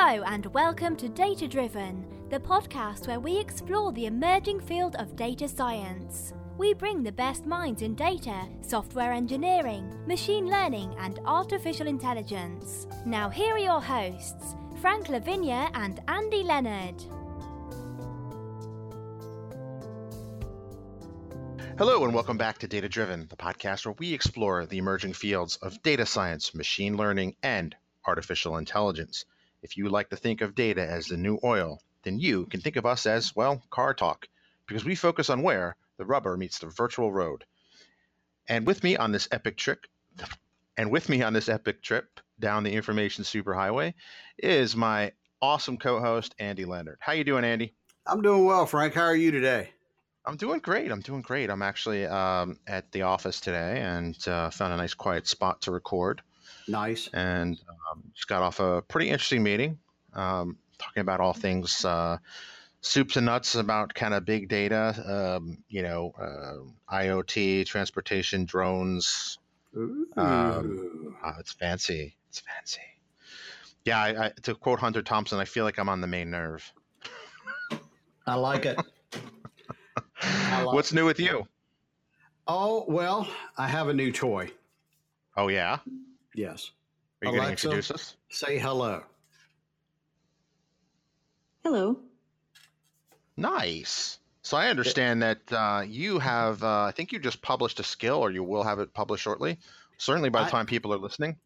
Hello, and welcome to Data Driven, the podcast where we explore the emerging field of data science. We bring the best minds in data, software engineering, machine learning, and artificial intelligence. Now, here are your hosts, Frank La Vigne and Andy Leonard. Hello, and welcome back to Data Driven, the podcast where we explore the emerging fields of data science, machine learning, and artificial intelligence. If you like to think of data as the new oil, then you can think of us as, well, car talk, because we focus on where the rubber meets the virtual road. And with me on this epic trip, and with me on this epic trip down the information superhighway is my awesome co-host Andy Leonard. How you doing, Andy? I'm doing well, Frank. How are you today? I'm doing great. I'm doing great. I'm actually um, at the office today and uh, found a nice quiet spot to record. Nice. And um, just got off a pretty interesting meeting um, talking about all things uh, soups and nuts about kind of big data, um, you know, uh, IoT, transportation, drones. Um, oh, it's fancy. It's fancy. Yeah, I, I, to quote Hunter Thompson, I feel like I'm on the main nerve. I like it. I like What's new with you? Oh, well, I have a new toy. Oh, yeah? Yes. Are you Alexa, going to introduce us? Say hello. Hello. Nice. So I understand that uh, you have, uh, I think you just published a skill, or you will have it published shortly. Certainly by the I, time people are listening.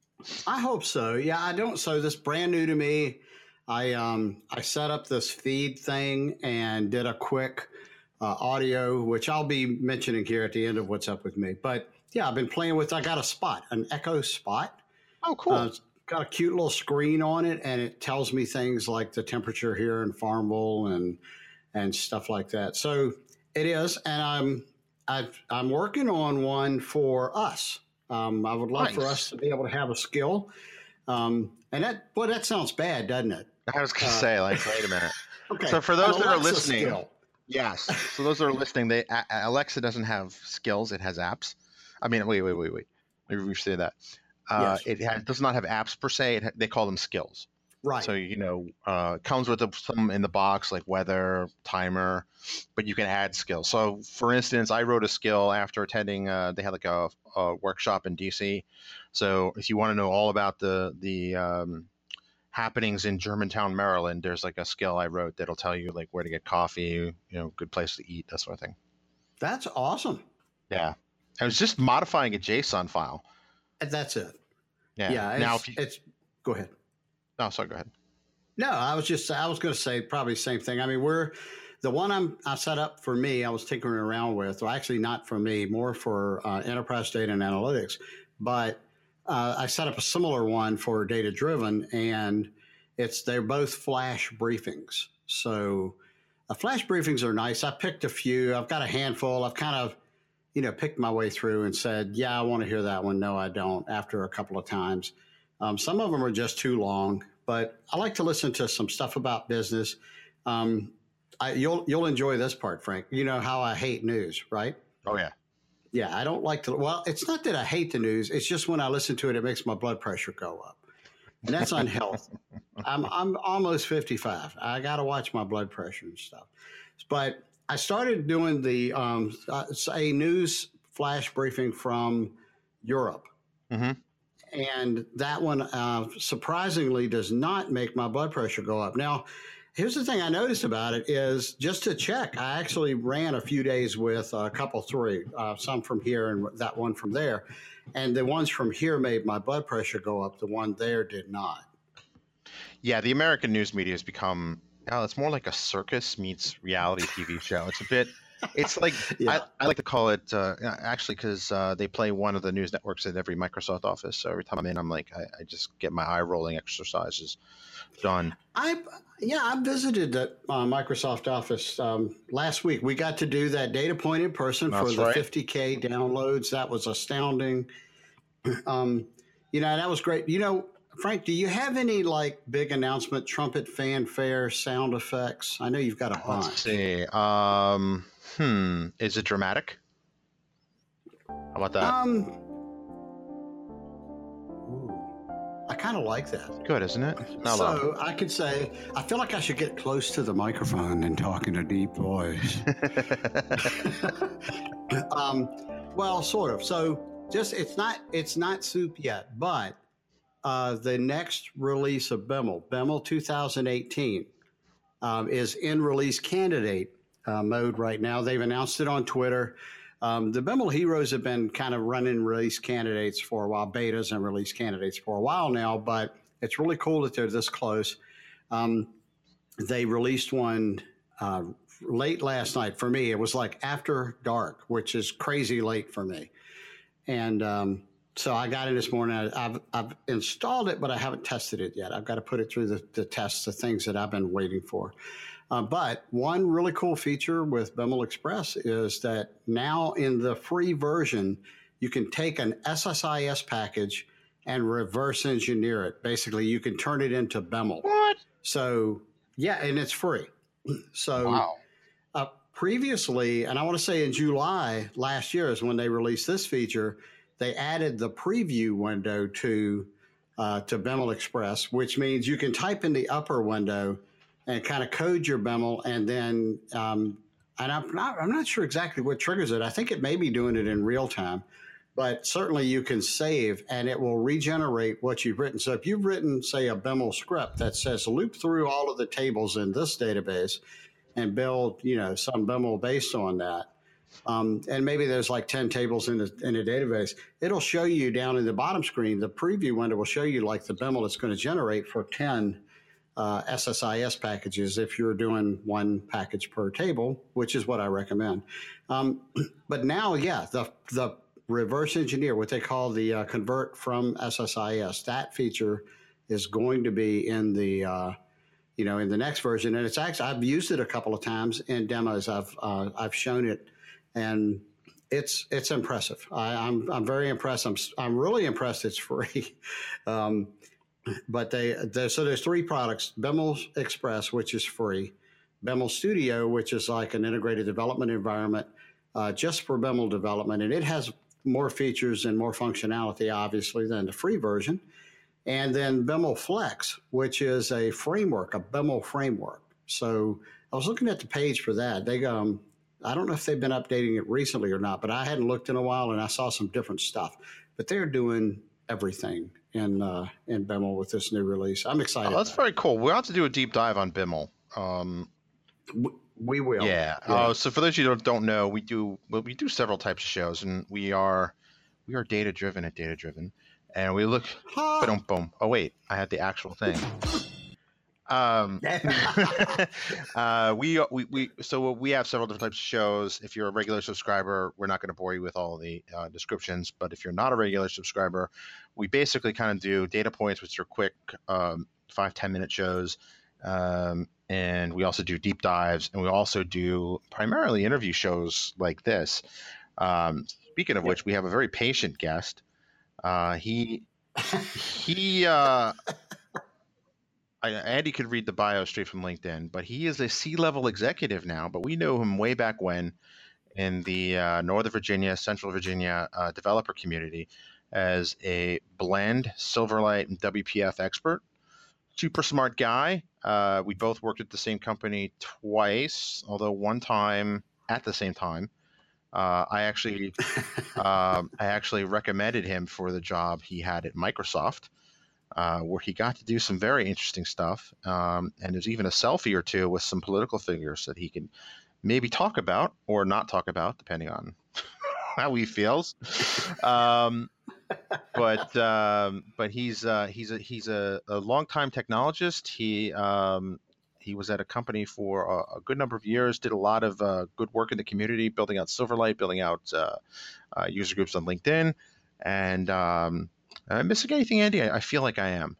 I hope so. Yeah, I don't. So this brand new to me. I um I set up this feed thing and did a quick uh, audio, which I'll be mentioning here at the end of what's up with me. But yeah, I've been playing with. I got a spot, an Echo Spot. Oh, cool. Uh, got a cute little screen on it, and it tells me things like the temperature here in Farmville and and stuff like that. So it is, and I'm i am working on one for us. Um, I would love nice. for us to be able to have a skill. Um, and that, boy, that sounds bad, doesn't it? I was going to uh, say, like, wait a minute. Okay. So for those that are listening, skill. yes. So those that are listening, they Alexa doesn't have skills; it has apps. I mean, wait, wait, wait, wait. Maybe we should say that. Uh, yes. It has, does not have apps per se. It, they call them skills. Right. So you know, uh, comes with some in the box like weather, timer, but you can add skills. So for instance, I wrote a skill after attending. Uh, they had like a, a, workshop in DC. So if you want to know all about the the um, happenings in Germantown, Maryland, there's like a skill I wrote that'll tell you like where to get coffee, you know, good place to eat, that sort of thing. That's awesome. Yeah, I was just modifying a JSON file. That's it. Yeah. Yeah. Now, if you, it's go ahead. No, sorry. Go ahead. No, I was just I was going to say probably the same thing. I mean, we're the one I'm I set up for me. I was tinkering around with, well, actually not for me, more for uh, enterprise data and analytics. But uh, I set up a similar one for data driven, and it's they're both flash briefings. So uh, flash briefings are nice. I picked a few. I've got a handful. I've kind of you know picked my way through and said, yeah, I want to hear that one. No, I don't. After a couple of times. Um, some of them are just too long, but I like to listen to some stuff about business. Um, I, you'll you'll enjoy this part, Frank. You know how I hate news, right? Oh yeah, yeah. I don't like to. Well, it's not that I hate the news. It's just when I listen to it, it makes my blood pressure go up, and that's unhealthy. I'm I'm almost fifty five. I got to watch my blood pressure and stuff. But I started doing the um, a news flash briefing from Europe. Mm-hmm and that one uh, surprisingly does not make my blood pressure go up. Now, here's the thing I noticed about it is just to check. I actually ran a few days with a couple three, uh, some from here and that one from there, and the ones from here made my blood pressure go up. The one there did not. Yeah, the American news media has become. Oh, it's more like a circus meets reality TV show. It's a bit it's like yeah. I, I, like to call it uh, actually because uh, they play one of the news networks at every Microsoft office. So every time I'm in, I'm like, I, I just get my eye rolling exercises done. I yeah, I visited that uh, Microsoft office um, last week. We got to do that data point in person That's for the right. 50k downloads. That was astounding. Um, you know, that was great. You know, Frank, do you have any like big announcement, trumpet, fanfare, sound effects? I know you've got a bunch. Let's see. Um, Hmm. Is it dramatic? How about that? Um. I kind of like that. Good, isn't it? Not so I could say, I feel like I should get close to the microphone and talk in a deep voice. um, well, sort of. So just it's not it's not soup yet, but uh, the next release of Biml, Biml 2018, um, is in release candidate uh, mode right now. They've announced it on Twitter. Um, the Biml heroes have been kind of running release candidates for a while, betas and release candidates for a while now, but it's really cool that they're this close. Um, they released one uh, late last night for me. It was like after dark, which is crazy late for me. And um, so I got it this morning. I, have I've installed it, but I haven't tested it yet. I've got to put it through the, the tests, the things that I've been waiting for. Uh, but one really cool feature with Biml Express is that now in the free version, you can take an SSIS package and reverse engineer it. Basically, you can turn it into Biml. What? So, yeah, and it's free. So, wow. uh, previously, and I want to say in July last year is when they released this feature, they added the preview window to uh, to Biml Express, which means you can type in the upper window and kind of code your Biml, and then um, and I'm not I'm not sure exactly what triggers it. I think it may be doing it in real time, but certainly you can save and it will regenerate what you've written. So if you've written, say, a Biml script that says loop through all of the tables in this database and build, you know, some Biml based on that. Um, and maybe there's like 10 tables in the, in a database. It'll show you down in the bottom screen, the preview window will show you like the BIML it's going to generate for 10 uh, SSIS packages if you're doing one package per table, which is what I recommend. Um, but now, yeah, the the reverse engineer, what they call the uh, convert from SSIS, that feature is going to be in the uh, you know in the next version, and it's actually I've used it a couple of times in demos. I've uh, I've shown it, and it's it's impressive. I, am I'm, I'm very impressed. I'm I'm really impressed. It's free. Um, but they so there's three products: Biml Express, which is free, Biml Studio, which is like an integrated development environment uh, just for Biml development, and it has more features and more functionality, obviously, than the free version. And then Biml Flex, which is a framework, a Biml framework. So I was looking at the page for that. They um, I don't know if they've been updating it recently or not, but I hadn't looked in a while, and I saw some different stuff. But they're doing everything in uh, in Biml with this new release. I'm excited. Oh, that's very cool. We'll have to do a deep dive on Biml. Um, we will. Yeah. yeah. Uh, so for those of you who don't know, we do well, we do several types of shows, and we are we are data driven at Data Driven, and we look. Boom, boom. Oh wait, I had the actual thing. Um, uh, we, we, we, so we have several different types of shows. If you're a regular subscriber, we're not going to bore you with all the uh, descriptions. But if you're not a regular subscriber, we basically kind of do data points, which are quick, um, five ten minute shows. Um, and we also do deep dives, and we also do primarily interview shows like this. Um, speaking of which, we have a very patient guest. Uh, he he uh, I, Andy could read the bio straight from LinkedIn, but he is a C-level executive now. But we know him way back when in the uh, Northern Virginia, Central Virginia uh, developer community as a blend Silverlight and WPF expert. Super smart guy. Uh, we both worked at the same company twice, although one time at the same time. Uh, I actually, um, I actually recommended him for the job he had at Microsoft uh, where he got to do some very interesting stuff. Um, and there's even a selfie or two with some political figures that he can maybe talk about or not talk about, depending on how he feels. Um, but um, but he's uh, he's a he's a, a longtime technologist. He um, he was at a company for a, a, good number of years. Did a lot of uh, good work in the community, building out Silverlight, building out uh, uh user groups on LinkedIn, and um, Am I missing anything, Andy? I, I feel like I am.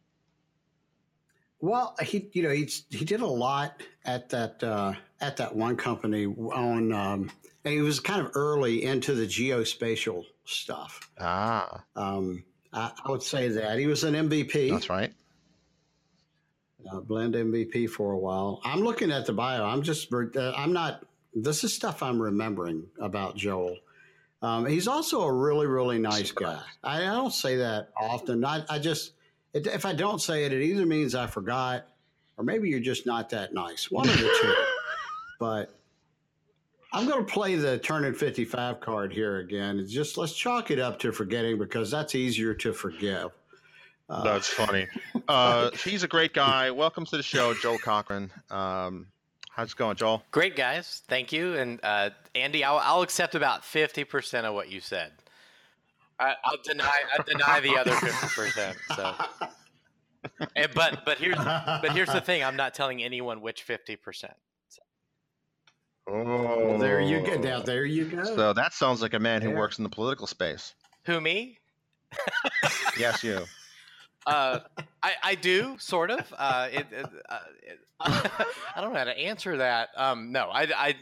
Well, he you know he he did a lot at that uh, at that one company on, um, and he was kind of early into the geospatial stuff. Ah, um, I, I, would say that he was an MVP. That's right. Uh, blend MVP for a while. I'm looking at the bio. I'm just uh, I'm not. This is stuff I'm remembering about Joel. Um, he's also a really, really nice guy. I, I, don't say that often. I, I, just, it, if I don't say it, it either means I forgot, or maybe you're just not that nice. One of the two. But I'm going to play the turning 55 card here again. It's just let's chalk it up to forgetting because that's easier to forgive. Uh, that's funny. Uh, he's a great guy. Welcome to the show, Joel Cochran. Um, how's it going, Joel? Great, guys. Thank you. And uh, Andy, I'll, I'll, accept about 50% of what you said. I, will deny I deny the other 50%. So. And, but but here's but here's the thing. I'm not telling anyone which 50%. Oh, well, there you go. Now there you go. So that sounds like a man who yeah. works in the political space. Who me? yes, you. Uh, I, I do sort of. Uh, it, it, uh, it, I don't know how to answer that. Um, no, I, I,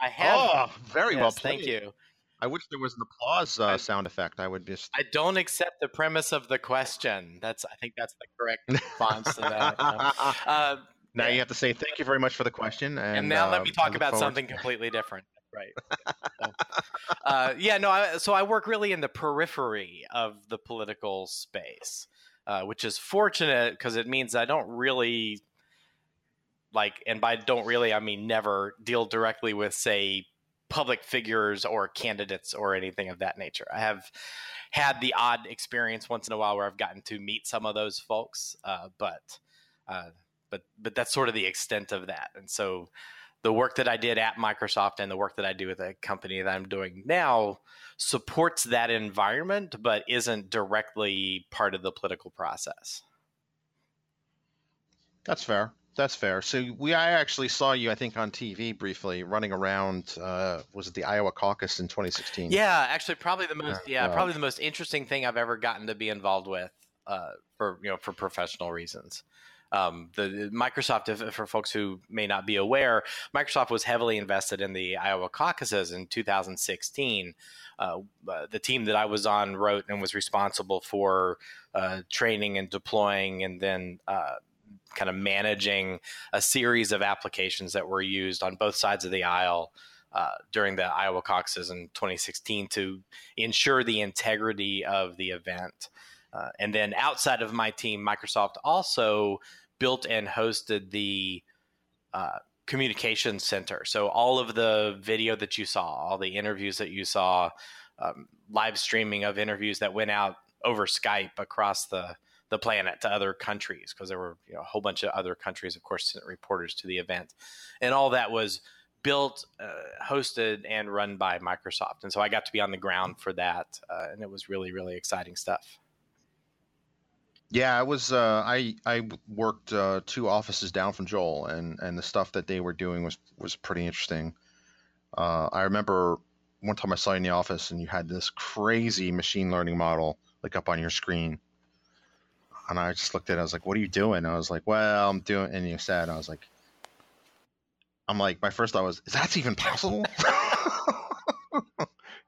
I have. Oh, very yes, well played. Thank you. I wish there was an applause uh, sound effect. I would just. I don't accept the premise of the question. That's. I think that's the correct response to that. Uh, now you have to say thank you very much for the question. And, and now let me uh, talk about something completely different. Right. so, uh, yeah. No. I, so I work really in the periphery of the political space, uh, which is fortunate because it means I don't really like, and by don't really I mean never deal directly with say public figures or candidates or anything of that nature. I have had the odd experience once in a while where I've gotten to meet some of those folks, uh, but uh, but but that's sort of the extent of that. And so the work that I did at Microsoft and the work that I do with the company that I'm doing now supports that environment, but isn't directly part of the political process. That's fair. That's fair. So we, I actually saw you, I think, on TV briefly running around. Uh, was it the Iowa caucus in 2016? Yeah, actually, probably the most, yeah, yeah probably the most interesting thing I've ever gotten to be involved with uh, for you know for professional reasons. Um, the Microsoft, if, for folks who may not be aware, Microsoft was heavily invested in the Iowa caucuses in 2016. Uh, uh, the team that I was on wrote and was responsible for uh, training and deploying, and then uh, kind of managing a series of applications that were used on both sides of the aisle. Uh, during the Iowa caucuses in 2016 to ensure the integrity of the event. Uh, and then outside of my team, Microsoft also built and hosted the uh, communication center. So all of the video that you saw, all the interviews that you saw, um, live streaming of interviews that went out over Skype across the the planet to other countries because there were you know, a whole bunch of other countries, of course, sent reporters to the event, and all that was built, uh, hosted, and run by Microsoft. And so I got to be on the ground for that, uh, and it was really really exciting stuff. Yeah, I was. Uh, I I worked uh, two offices down from Joel, and and the stuff that they were doing was was pretty interesting. Uh, I remember one time I saw you in the office, and you had this crazy machine learning model like up on your screen, and I just looked at it. I was like, "What are you doing?" I was like, "Well, I'm doing." And you said, "I was like, I'm like, my first thought was, is that even possible?"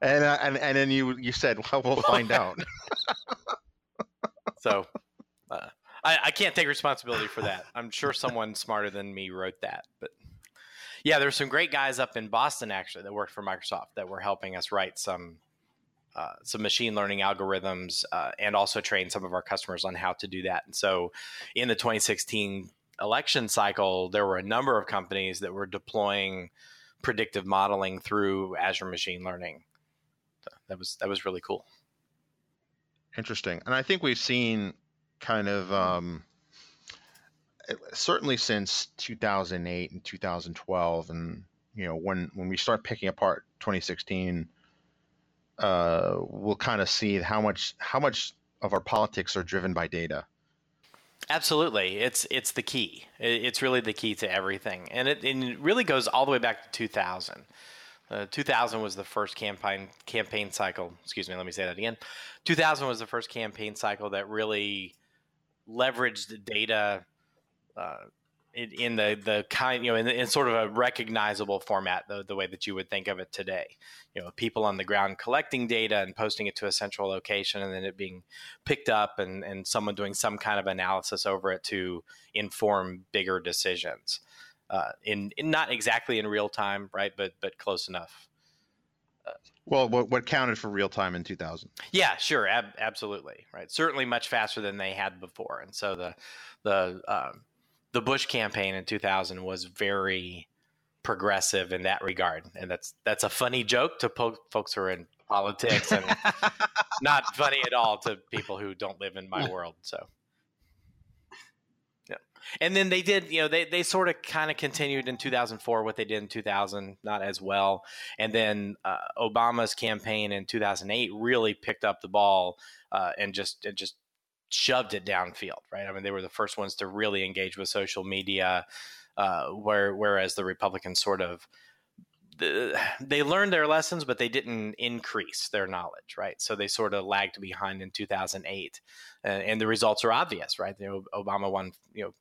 and uh, and and then you you said, "Well, we'll find out." so I, I can't take responsibility for that. I'm sure someone smarter than me wrote that, but yeah, there's some great guys up in Boston actually that worked for Microsoft that were helping us write some uh, some machine learning algorithms uh, and also train some of our customers on how to do that. And so, in the 2016 election cycle, there were a number of companies that were deploying predictive modeling through Azure Machine Learning. That was that was really cool. Interesting, and I think we've seen kind of um, certainly since 2008 and 2012 and you know when when we start picking apart 2016 uh, we'll kind of see how much how much of our politics are driven by data. Absolutely. It's it's the key. It's really the key to everything. And it, and it really goes all the way back to 2000 uh, 2000 was the first campaign campaign cycle. Excuse me let me say that again. 2000 was the first campaign cycle that really leveraged data uh, in, in, the the kind you know in, in, sort of a recognizable format the, the way that you would think of it today. You know people on the ground collecting data and posting it to a central location and then it being picked up and, and someone doing some kind of analysis over it to inform bigger decisions. Uh, in, in, not exactly in real time right but but close enough Well, what, what counted for real time in 2000? Yeah, sure, ab- absolutely, right. Certainly much faster than they had before, and so the the um, the Bush campaign in 2000 was very progressive in that regard, and that's that's a funny joke to po- folks who are in politics, and not funny at all to people who don't live in my world. So and then they did you know they, they sort of kind of continued in 2004 what they did in 2000 not as well and then uh, obama's campaign in 2008 really picked up the ball uh, and just and just shoved it downfield right i mean they were the first ones to really engage with social media uh, where whereas the republicans sort of they learned their lessons, but they didn't increase their knowledge, right? So they sort of lagged behind in 2008, and the results are obvious, right? You know, Obama won, you know,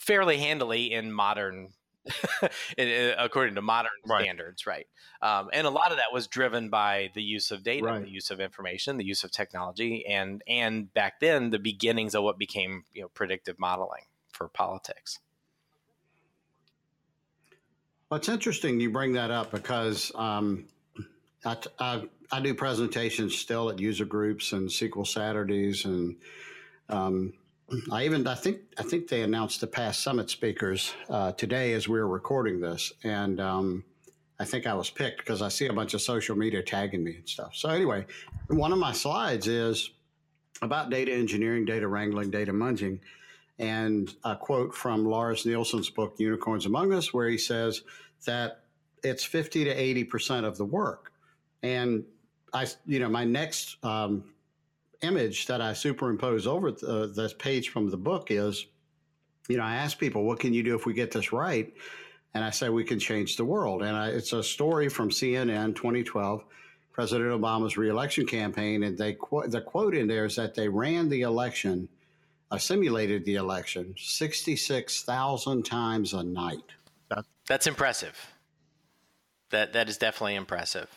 fairly handily in modern according to modern right. standards, right? Um, and a lot of that was driven by the use of data, right. the use of information, the use of technology, and and back then the beginnings of what became you know predictive modeling for politics. Well, it's interesting you bring that up because um, I, I, I, do presentations still at user groups and SQL Saturdays and um, I even I think I think they announced the PASS Summit speakers uh, today as we were recording this, and um, I think I was picked because I see a bunch of social media tagging me and stuff. So anyway, one of my slides is about data engineering, data wrangling, data munging, and a quote from Lars Nielsen's book Unicorns Among Us, where he says that it's fifty to eighty percent of the work, and I you know my next um, image that I superimpose over the, this page from the book is, you know, I ask people, what can you do if we get this right? And I say, we can change the world. And I, it's a story from CNN 2012, President Obama's reelection campaign. And they the quote in there is that they ran the election, uh, simulated the election 66,000 times a night. That's impressive. That, that is definitely impressive.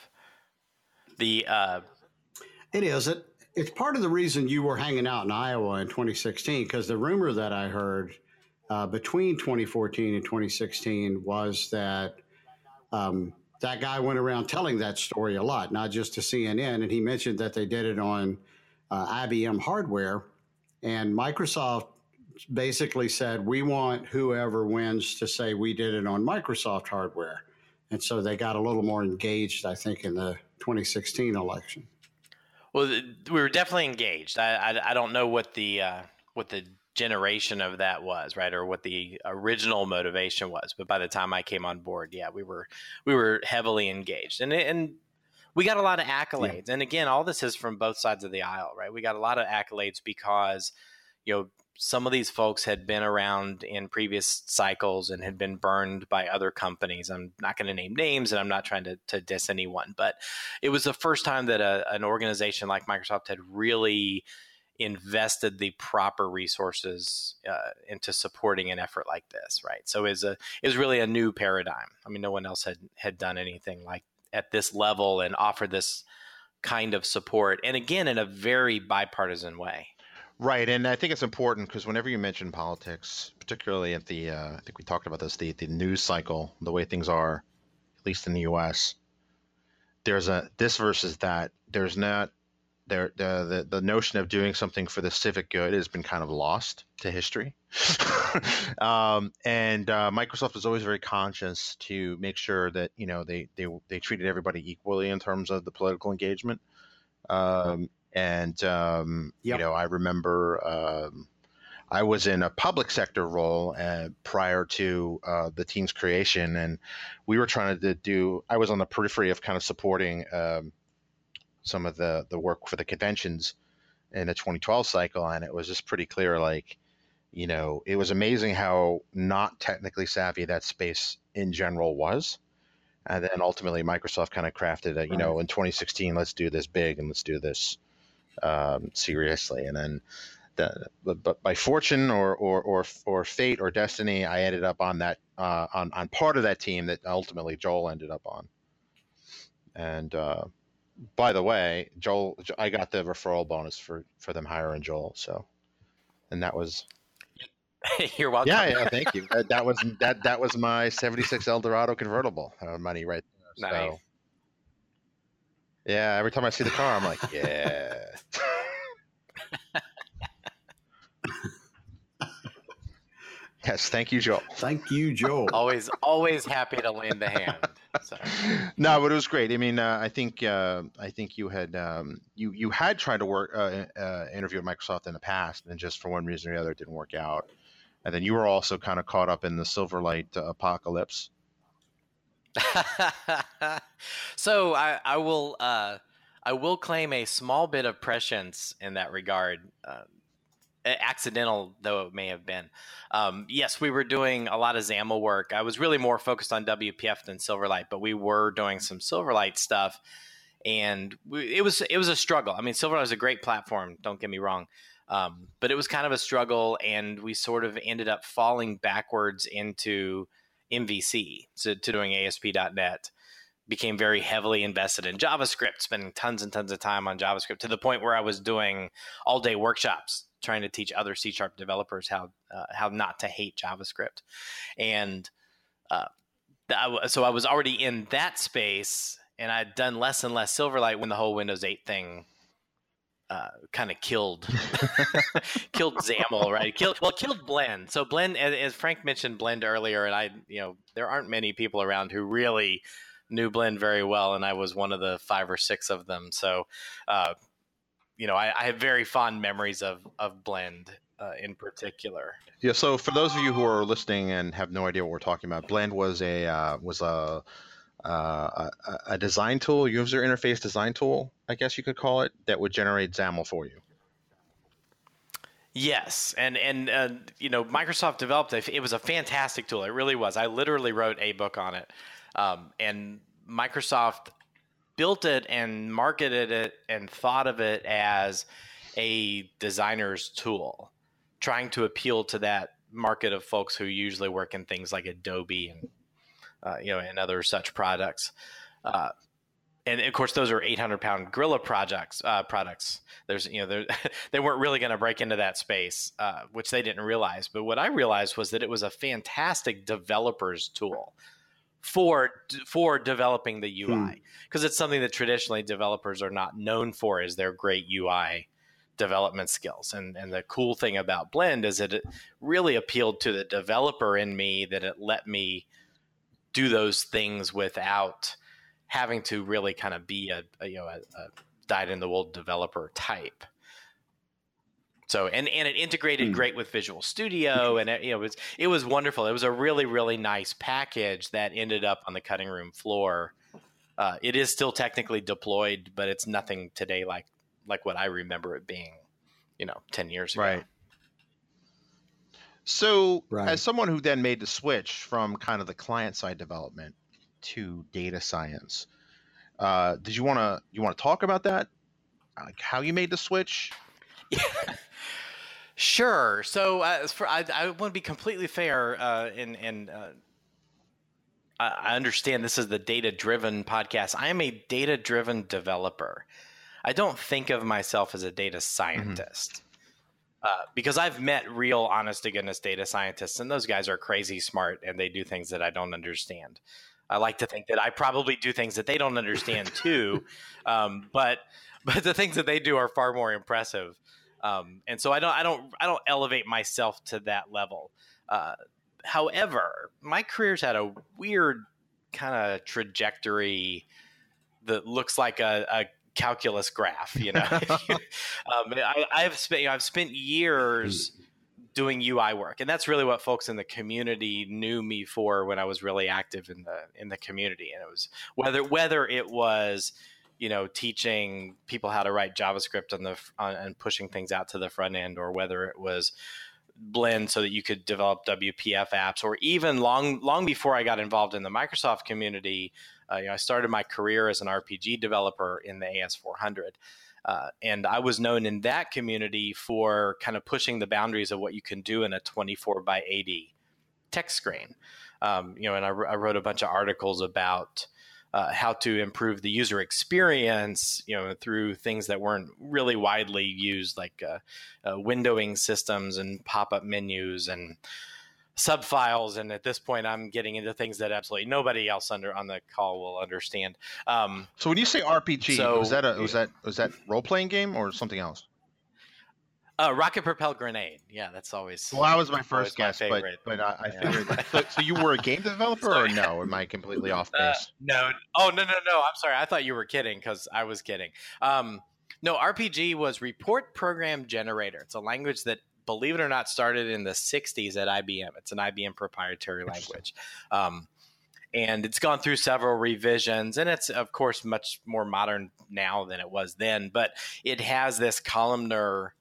The, uh, it is. It, it's part of the reason you were hanging out in Iowa in 2016 because the rumor that I heard uh, between 2014 and 2016 was that um, that guy went around telling that story a lot, not just to CNN, and he mentioned that they did it on uh, IBM hardware, and Microsoft basically said we want whoever wins to say we did it on Microsoft hardware, and so they got a little more engaged, I think, in the 2016 election. Well, we were definitely engaged. I, I, I don't know what the uh, what the generation of that was, right, or what the original motivation was. But by the time I came on board, yeah, we were we were heavily engaged, and and we got a lot of accolades. Yeah. And again, all this is from both sides of the aisle, right? We got a lot of accolades because you know some of these folks had been around in previous cycles and had been burned by other companies. I'm not going to name names and I'm not trying to, to diss anyone, but it was the first time that a, an organization like Microsoft had really invested the proper resources uh, into supporting an effort like this, right? So is a is really a new paradigm. I mean, no one else had had done anything like at this level and offered this kind of support, and again in a very bipartisan way. Right, and I think it's important because whenever you mention politics, particularly at the, uh, I think we talked about this, the the news cycle, the way things are, at least in the U.S. There's a this versus that. There's not there the, the the notion of doing something for the civic good has been kind of lost to history, um, and uh, Microsoft is always very conscious to make sure that you know they they they treated everybody equally in terms of the political engagement. Um, and um, yep. you know, I remember um, I was in a public sector role uh, prior to uh, the team's creation, and we were trying to do. I was on the periphery of kind of supporting um, some of the the work for the conventions in the 2012 cycle, and it was just pretty clear, like. You know, it was amazing how not technically savvy that space in general was and then ultimately Microsoft kind of crafted a, you know, in 2016, let's do this big and let's do this um, seriously. And then, the, but by fortune or, or, or, or fate or destiny, I ended up on that uh, on on part of that team that ultimately Joel ended up on. And uh, by the way, Joel, I got the referral bonus for for them hiring Joel. So, and that was. You're welcome. Yeah, yeah, thank you. that, was that that was my '76 Eldorado convertible uh, money right there. Nice. So, Yeah, every time I see the car, I'm like, yeah. yes, thank you, Joel. Thank you, Joel. always, always happy to lend a hand. So. No, but it was great. I mean, uh, I think uh, I think you had um, you you had tried to work uh, uh, interview at Microsoft in the past, and just for one reason or the other, it didn't work out. And then you were also kind of caught up in the Silverlight apocalypse. so I, I will uh, I will claim a small bit of prescience in that regard. Uh, accidental though it may have been. Um, yes, we were doing a lot of XAML work. I was really more focused on WPF than Silverlight, but we were doing some Silverlight stuff, and we, it was it was a struggle. I mean, Silverlight is a great platform. Don't get me wrong. Um, but it was kind of a struggle, and we sort of ended up falling backwards into MVC, to, to doing ASP.NET. Became very heavily invested in JavaScript, spending tons and tons of time on JavaScript to the point where I was doing all day workshops trying to teach other C sharp developers how uh, how not to hate JavaScript, and uh, so I was already in that space, and I'd done less and less Silverlight when the whole Windows 8 thing uh, kind of killed killed XAML, right? Killed well, killed Blend. So Blend, as, as, Frank mentioned, Blend earlier, and I, you know, there aren't many people around who really knew Blend very well, and I was one of the five or six of them. So, uh, you know, I, I, have very fond memories of of Blend uh, in particular. Yeah. So for those of you who are listening and have no idea what we're talking about, Blend was a uh, was a, uh, a, design tool, user interface design tool, I guess you could call it, that would generate XAML for you. Yes, and and uh, you know Microsoft developed it. It was a fantastic tool. It really was. I literally wrote a book on it, um, and Microsoft built it and marketed it and thought of it as a designer's tool, trying to appeal to that market of folks who usually work in things like Adobe and uh, you know and other such products. Uh, and of course, those are 800 pound gorilla projects. Uh, products. There's, you know, they weren't really going to break into that space, uh, which they didn't realize. But what I realized was that it was a fantastic developer's tool for for developing the UI because hmm. it's something that traditionally developers are not known for is their great UI development skills. And and the cool thing about Blend is that it really appealed to the developer in me that it let me do those things without having to really kind of be a, a you know a, a dyed in the wool developer type. So and and it integrated mm. great with Visual Studio, and it, you know it was it was wonderful. It was a really really nice package that ended up on the cutting room floor. Uh, it is still technically deployed, but it's nothing today like like what I remember it being, you know, ten years ago. Right. So, right. as someone who then made the switch from kind of the client side development to data science, uh, did you want to you want to talk about that? Like how you made the switch? Sure. So uh, for, I, I want to be completely fair, uh, uh, I understand this is the data driven podcast. I am a data driven developer. I don't think of myself as a data scientist. Mm-hmm. Uh, because I've met real, honest to goodness data scientists, and those guys are crazy smart and they do things that I don't understand. I like to think that I probably do things that they don't understand too, um, but but the things that they do are far more impressive. Um, and so I don't, I don't, I don't elevate myself to that level. Uh, however, my career's had a weird kind of trajectory that looks like a, a calculus graph. You know, um, I, have spent, you know, I've spent years doing UI work, and that's really what folks in the community knew me for when I was really active in the in the community. And it was whether whether it was you know teaching people how to write javascript on the on, and pushing things out to the front end or whether it was blend so that you could develop wpf apps or even long long before i got involved in the microsoft community uh, you know, i started my career as an rpg developer in the as400 uh, and I was known in that community for kind of pushing the boundaries of what you can do in a 24 by 80 text screen. Um, you know, and I, I, wrote a bunch of articles about uh, how to improve the user experience, you know, through things that weren't really widely used, like uh, uh, windowing systems and pop-up menus and subfiles. And at this point i'm getting into things that absolutely nobody else under on the call will understand. Um, so when you say rpg so, was that a was that was that role-playing game or something else uh, rocket propelled grenade. Yeah, that's always. Well, that was my first guess, my but but I, I figured. Yeah. so, so, you were a game developer, or no? Am I completely off uh, base? Uh, no. Oh no no no! I'm sorry. I thought you were kidding because I was kidding. Um, no, RPG was Report Program Generator. It's a language that believe it or not, started in the 60s at IBM. It's an IBM proprietary language. Um, and it's gone through several revisions and it's of course much more modern now than it was then but it has this columnar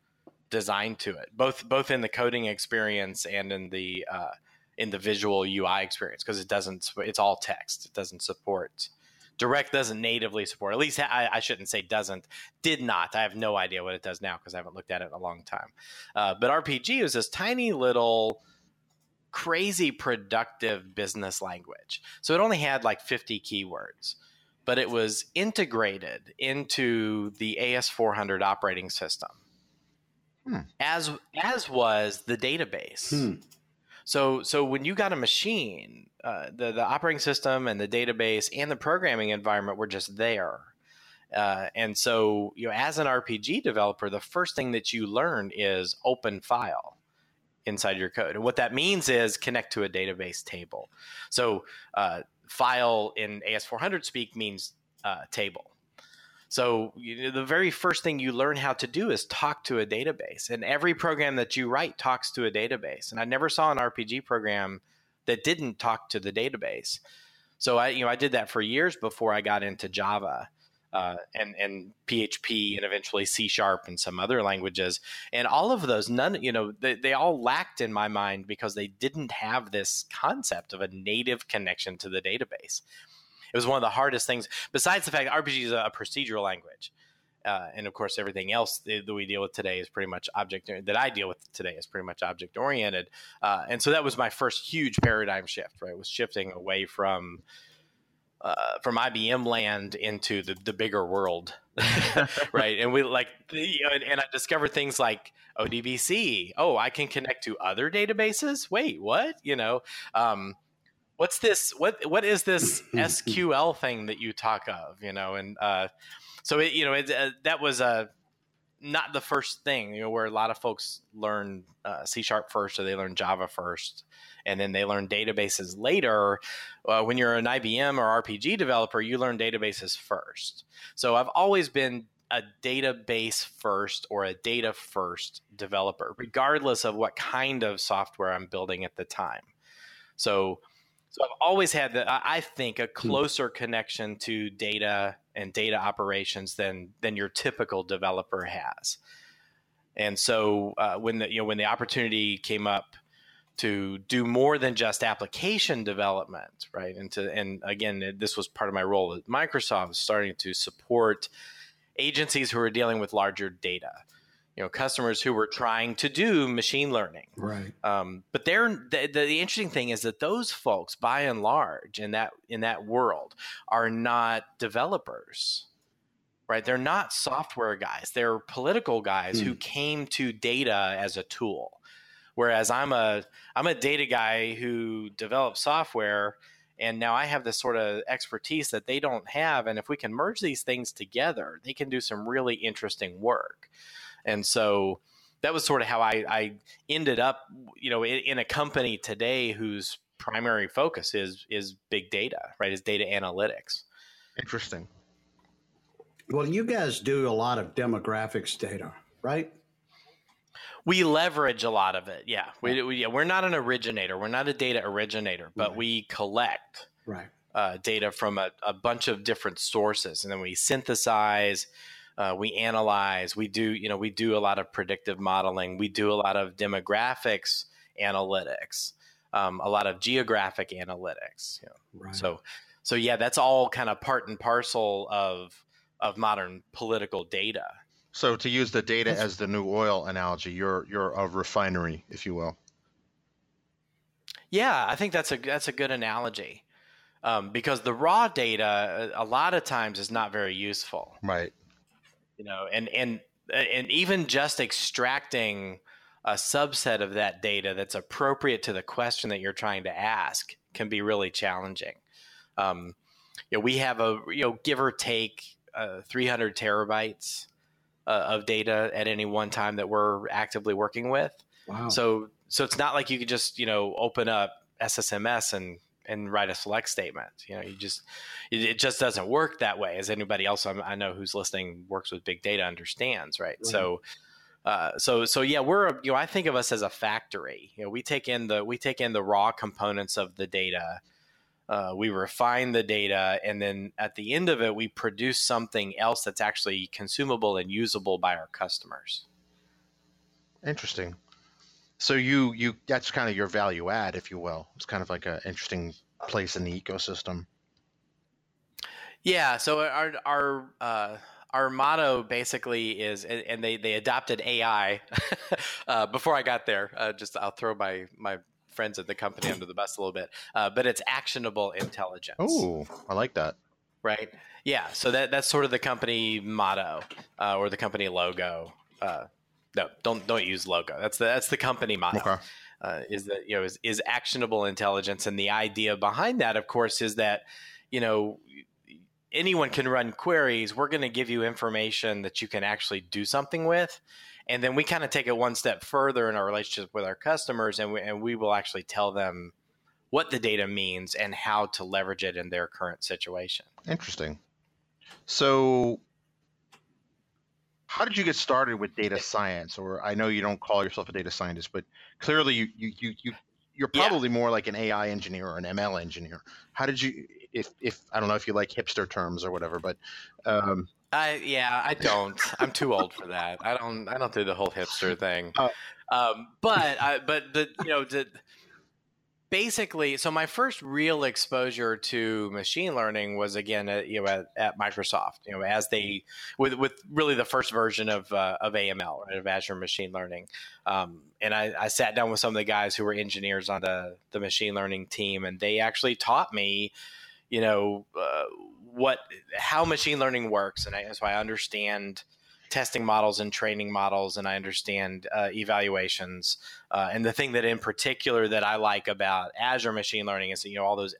design to it both both in the coding experience and in the uh, in the visual ui experience because it doesn't it's all text it doesn't support Direct doesn't natively support. At least I, I, shouldn't say doesn't. Did not. I have no idea what it does now because I haven't looked at it in a long time. Uh, but RPG is this tiny little crazy productive business language. So it only had like 50 keywords, but it was integrated into the AS400 operating system. Hmm. As as was the database. Hmm. So so when you got a machine, uh, the the operating system and the database and the programming environment were just there. Uh, and so you know, as an RPG developer, the first thing that you learn is open file inside your code, and what that means is connect to a database table. So uh, file in AS400 speak means uh, table. So you know, the very first thing you learn how to do is talk to a database, and every program that you write talks to a database. And I never saw an RPG program that didn't talk to the database. So I, you know, I did that for years before I got into Java. Uh, and and PHP and eventually C sharp and some other languages and all of those none you know they, they all lacked in my mind because they didn't have this concept of a native connection to the database it was one of the hardest things. Besides the fact that RPG is a, procedural language, uh, and of course everything else that, we deal with today is pretty much object that I deal with today is pretty much object oriented. Uh, and so that was my first huge paradigm shift. Right, was shifting away from. Uh, from IBM land into the, the bigger world, right? And we like, you know, and, and, I discovered things like ODBC. Oh, I can connect to other databases. Wait, what? You know, um, what's this what what is this sql thing that you talk of you know? And uh, so it, you know it, uh, that was a uh, not the first thing you know where a lot of folks learn uh, c sharp first or they learn java first and then they learn databases later. Uh, when you're an ibm or rpg developer you learn databases first. So i've always been a database first or a data first developer regardless of what kind of software i'm building at the time. So so I've always had that. I think a hmm. closer connection to data and data operations than than your typical developer has. And so uh, when the you know when the opportunity came up to do more than just application development, right? And to and again, this was part of my role at Microsoft, starting to support agencies who are dealing with larger data you know customers who were trying to do machine learning right um, but they're the, the, the, interesting thing is that those folks by and large in that in that world are not developers right they're not software guys they're political guys who hmm. came to data as a tool whereas i'm a i'm a data guy who develops software and now I have this sort of expertise that they don't have. And if we can merge these things together, they can do some really interesting work. And so that was sort of how I, I ended up, you know, in, in, a company today whose primary focus is is big data, right? Is data analytics. Interesting. Well, you guys do a lot of demographics data, right? We leverage a lot of it. Yeah, we, we yeah, we're not an originator. We're not a data originator, but right. we collect right. uh, data from a, a bunch of different sources, and then we synthesize uh, we analyze we do you know we do a lot of predictive modeling we do a lot of demographics analytics um, a lot of geographic analytics you know? right. so so yeah that's all kind of part and parcel of of modern political data so to use the data as the new oil analogy you're you're a refinery if you will yeah i think that's a that's a good analogy um, because the raw data a lot of times is not very useful right you know, and and and even just extracting a subset of that data that's appropriate to the question that you're trying to ask can be really challenging. Um, you know, we have a you know give or take uh, 300 terabytes uh, of data at any one time that we're actively working with. Wow. So so it's not like you could just you know open up SSMS and and write a select statement. You know, you just it, just doesn't work that way. As anybody else I know who's listening works with big data understands, right? right. So. Uh, so so yeah, we're you know I think of us as a factory. You know, we take in the we take in the raw components of the data, uh, we refine the data, and then at the end of it, we produce something else that's actually consumable and usable by our customers. Interesting. So you you that's kind of your value add, if you will. It's kind of like an interesting place in the ecosystem. Yeah. So our our uh, our motto basically is, and they they adopted AI uh, before I got there. Uh, just I'll throw my my friends at the company under the bus a little bit, uh, but it's actionable intelligence. Oh, I like that. Right. Yeah. So that that's sort of the company motto uh, or the company logo. No, don't don't use logo. That's the that's the company motto. Okay. Uh, is that you know is, is actionable intelligence, and the idea behind that, of course, is that you know anyone can run queries. We're going to give you information that you can actually do something with, and then we kind of take it one step further in our relationship with our customers, and we, and we will actually tell them what the data means and how to leverage it in their current situation. Interesting. So how did you get started with data science? Or I know you don't call yourself a data scientist, but clearly you you you, you you're probably yeah. more like an AI engineer or an ML engineer. How did you if if I don't know if you like hipster terms or whatever, but um, I yeah, I don't. I'm too old for that. I don't I don't do the whole hipster thing. Uh, um, but I, but the you know the basically, so my first real exposure to machine learning was again, at, you know, at, at, Microsoft. You know, as they with with really the first version of uh, of AML, right, of Azure Machine Learning. Um, and I, I, sat down with some of the guys who were engineers on the the machine learning team, and they actually taught me, you know, uh, what how machine learning works, and so I understand testing models and training models, and I understand uh, evaluations. Uh, and the thing that, in particular, that I like about Azure machine learning is that you know all those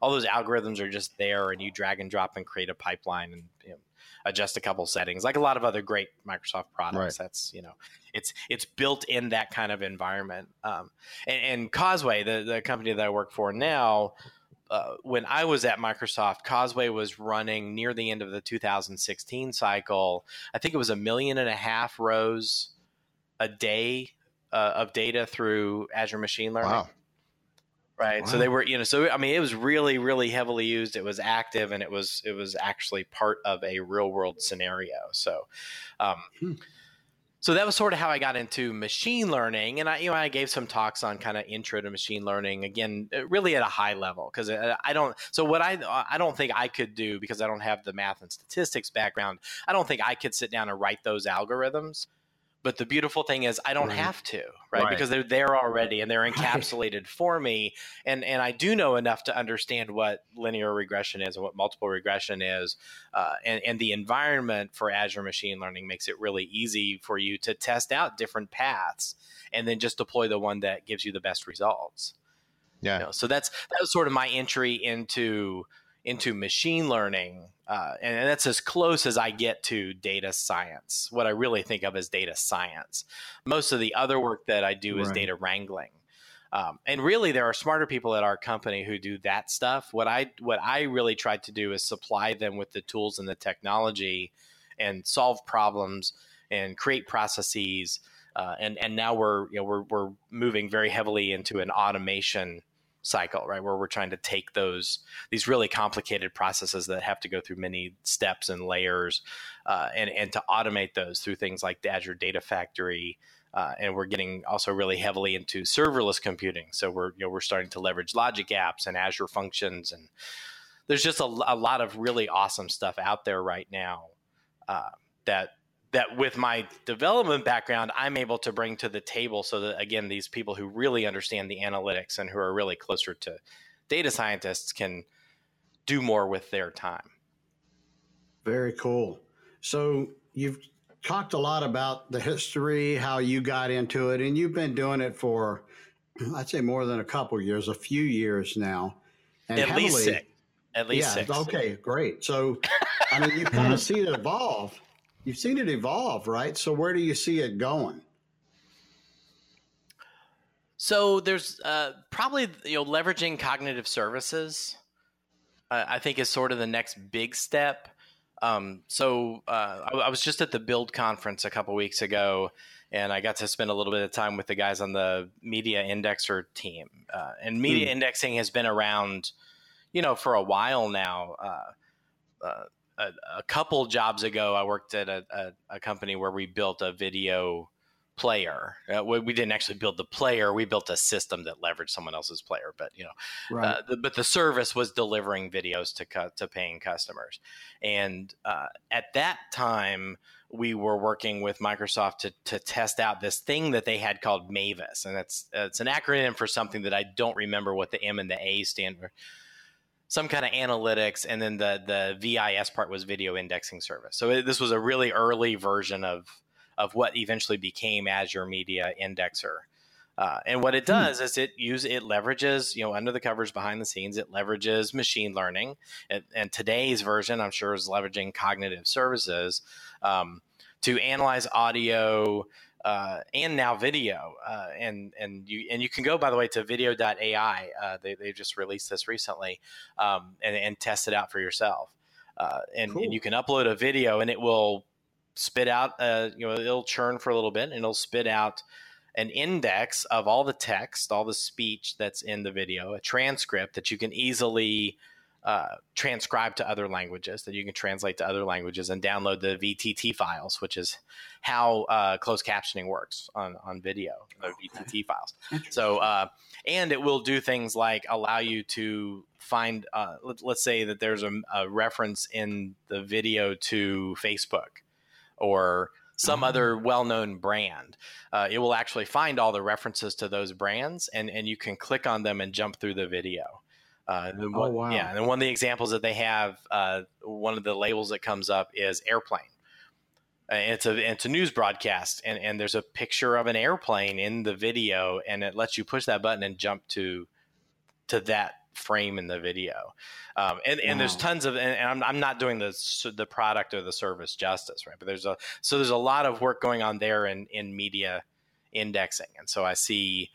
all those algorithms are just there, and you drag and drop and create a pipeline and you know, adjust a couple settings, like a lot of other great Microsoft products. Right. That's you know, it's it's built in that kind of environment. Um, and, and Causeway, the the company that I work for now uh, when I was at Microsoft, Causeway was running near the end of the 2016 cycle. I think it was a million and a half rows a day uh, of data through Azure Machine Learning. Wow. Right. Wow. So they were, you know, so I mean, it was really, really heavily used. It was active, and it was, it was actually part of a real world scenario. So, um, hmm so that was sort of how I got into machine learning, and I, you know, I gave some talks on kind of intro to machine learning. Again, uh, really at a high level because uh, I don't. So what I I don't think I could do because I don't have the math and statistics background. I don't think I could sit down and write those algorithms. But the beautiful thing is, I don't right. have to, right? right? Because they're there already and they're encapsulated right. for me. And and I do know enough to understand what linear regression is and what multiple regression is. Uh, and, and the environment for Azure Machine Learning makes it really easy for you to test out different paths and then just deploy the one that gives you the best results. Yeah. You know, so that's that was sort of my entry into into machine learning. Uh, and, and, that's as close as I get to data science, what I really think of as data science. Most of the other work that I do is right. data wrangling. Um, and really, there are smarter people at our company who do that stuff. What I what I really tried to do is supply them with the tools and the technology, and solve problems and create processes. Uh, and and now we're you know we're we're moving very heavily into an automation cycle, right? Where we're trying to take those these really complicated processes that have to go through many steps and layers, uh, and and to automate those through things like the Azure Data Factory. Uh, and we're getting also really heavily into serverless computing. So we're you know we're starting to leverage Logic Apps and Azure Functions, and there's just a, a lot of really awesome stuff out there right now uh, that that with my development background, I'm able to bring to the table so that, again, these people who really understand the analytics and who are really closer to data scientists can do more with their time. Very cool. So you've talked a lot about the history, how you got into it, and you've been doing it for, I'd say, more than a couple years, a few years now. And At heavily, least six. At least yeah, six. Okay, great. So, I mean, you kind of see it evolve. You've seen it evolve, right? So, where do you see it going? So there's uh, probably you know leveraging cognitive services. Uh, I think is sort of the next big step. Um, so uh, I, I, was just at the Build conference a couple weeks ago, and I got to spend a little bit of time with the guys on the media indexer team. Uh, and media mm. indexing has been around, you know, for a while now. Uh, uh, a, a, couple jobs ago, I worked at a, a, a company where we built a video player. Uh, we, we, didn't actually build the player; we built a system that leveraged someone else's player. But you know, right. uh, the, but the service was delivering videos to to paying customers, and uh, at that time. We were working with Microsoft to, to test out this thing that they had called Mavis, and it's it's an acronym for something that I don't remember what the M and the A stand for some kind of analytics, and then the the VIS part was video indexing service. So it, this was a really early version of of what eventually became Azure Media Indexer. Uh, and what it hmm. does hmm. is it use it leverages you know under the covers behind the scenes it leverages machine learning and, and today's version I'm sure is leveraging cognitive services um, to analyze audio uh, and now video uh, and and you and you can go by the way to video.ai uh, they, they just released this recently um, and, and test it out for yourself uh, and, cool. and you can upload a video and it will spit out, uh, you know, it'll churn for a little bit and it'll spit out an index of all the text, all the speech that's in the video, a transcript that you can easily uh, transcribe to other languages, that you can translate to other languages and download the VTT files, which is how uh, closed captioning works on, on video, the okay. VTT files. So, uh, and it will do things like allow you to find, uh, let, us say that there's a, a reference in the video to Facebook or some oh. other well-known brand. Uh, it will actually find all the references to those brands, and and you can click on them and jump through the video. Uh, oh one, wow! Yeah, and then one of the examples that they have, uh, one of the labels that comes up is airplane. Uh, it's a it's a news broadcast, and and there's a picture of an airplane in the video, and it lets you push that button and jump to to that frame in the video. Um, and, and wow. there's tons of, and, I'm, I'm not doing the, the product or the service justice, right? But there's a, so there's a lot of work going on there in, in media indexing. And so I see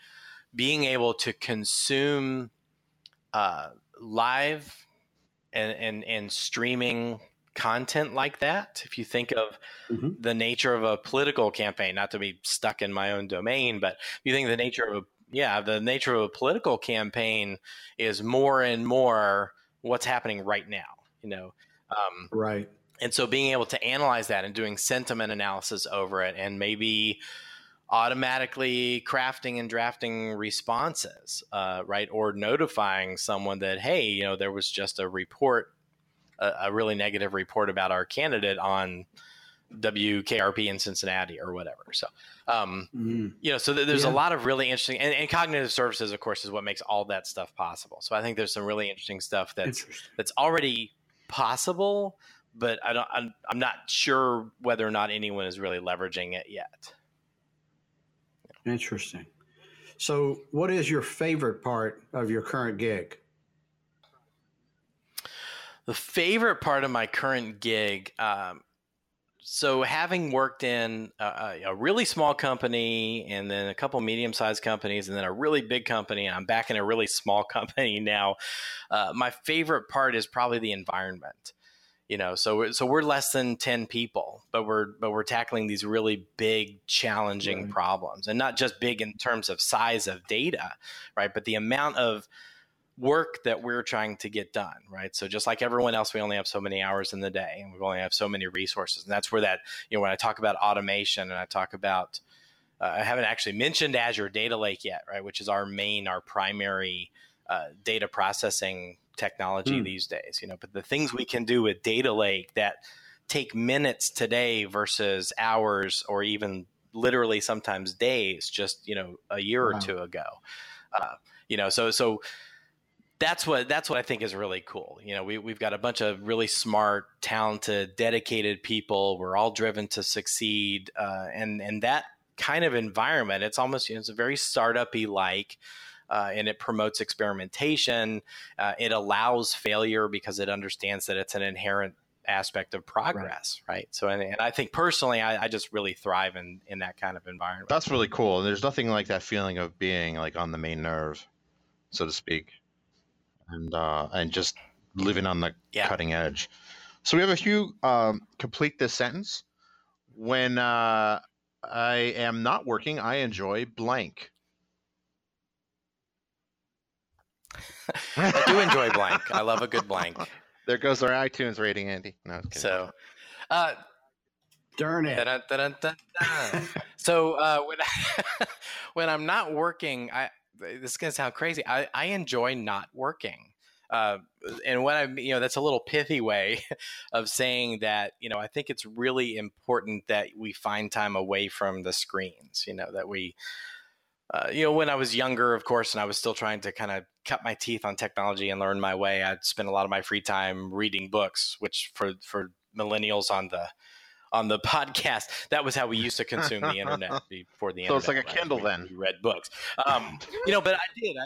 being able to consume uh, live and, and, and streaming content like that. If you think of mm-hmm. the nature of a political campaign, not to be stuck in my own domain, but if you think the nature of a yeah, the nature of a political campaign is more and more what's happening right now. You know, um, right. And so being able to analyze that and doing sentiment analysis over it, and maybe automatically crafting and drafting responses, uh, right, or notifying someone that hey, you know, there was just a report, a, a really negative report about our candidate on WKRP in Cincinnati or whatever. So, um, mm-hmm. you know, so th- there's yeah. a lot of really interesting, and, and, cognitive services, of course, is what makes all that stuff possible. So I think there's some really interesting stuff that's that's already possible, but I don't, I'm, I'm not sure whether or not anyone is really leveraging it yet. Interesting. So, what is your favorite part of your current gig? The favorite part of my current gig, um, so having worked in a, a, really small company and then a couple medium sized companies and then a really big company and i'm back in a really small company now uh, my favorite part is probably the environment you know so we're, so we're less than 10 people but we're but we're tackling these really big challenging right. problems and not just big in terms of size of data right but the amount of work that we're trying to get done, right? So just like everyone else, we only have so many hours in the day, and we only have so many resources, and that's where that you know when I talk about automation and I talk about uh, I haven't actually mentioned Azure Data Lake yet, right? Which is our main, our primary uh, data processing technology mm. these days. You know, but the things we can do with Data Lake that take minutes today versus hours or even literally sometimes days just you know a year wow. or two ago uh, you know so so that's what that's what I think is really cool. You know, we we've got a bunch of really smart, talented, dedicated people. We're all driven to succeed, uh, and and that kind of environment, it's almost you know, it's a very startupy like. Uh, and it promotes experimentation. Uh, it allows failure because it understands that it's an inherent aspect of progress, right? right? So, and, and, I think personally, I, I, just really thrive in in that kind of environment. That's really cool. And there's nothing like that feeling of being like on the main nerve, so to speak and uh, and just living on the yeah. cutting edge. So we have a few um, complete this sentence. When uh, I am not working, I enjoy blank. I do enjoy blank. I love a good blank. There goes our iTunes rating, Andy. No, so, uh, darn it. so uh, when I, when I'm not working, I this is gonna sound crazy. I, I enjoy not working. Uh, and what I'm, you know that's a little pithy way of saying that you know I think it's really important that we find time away from the screens. You know that we. Uh, you know, when I was younger, of course, and I was still trying to kind of cut my teeth on technology and learn my way, I'd spend a lot of my free time reading books, which for for millennials on the on the podcast. That was how we used to consume the internet before the so internet. So it's like a? Kindle we, then. We read books. Um, you know, but I did. I,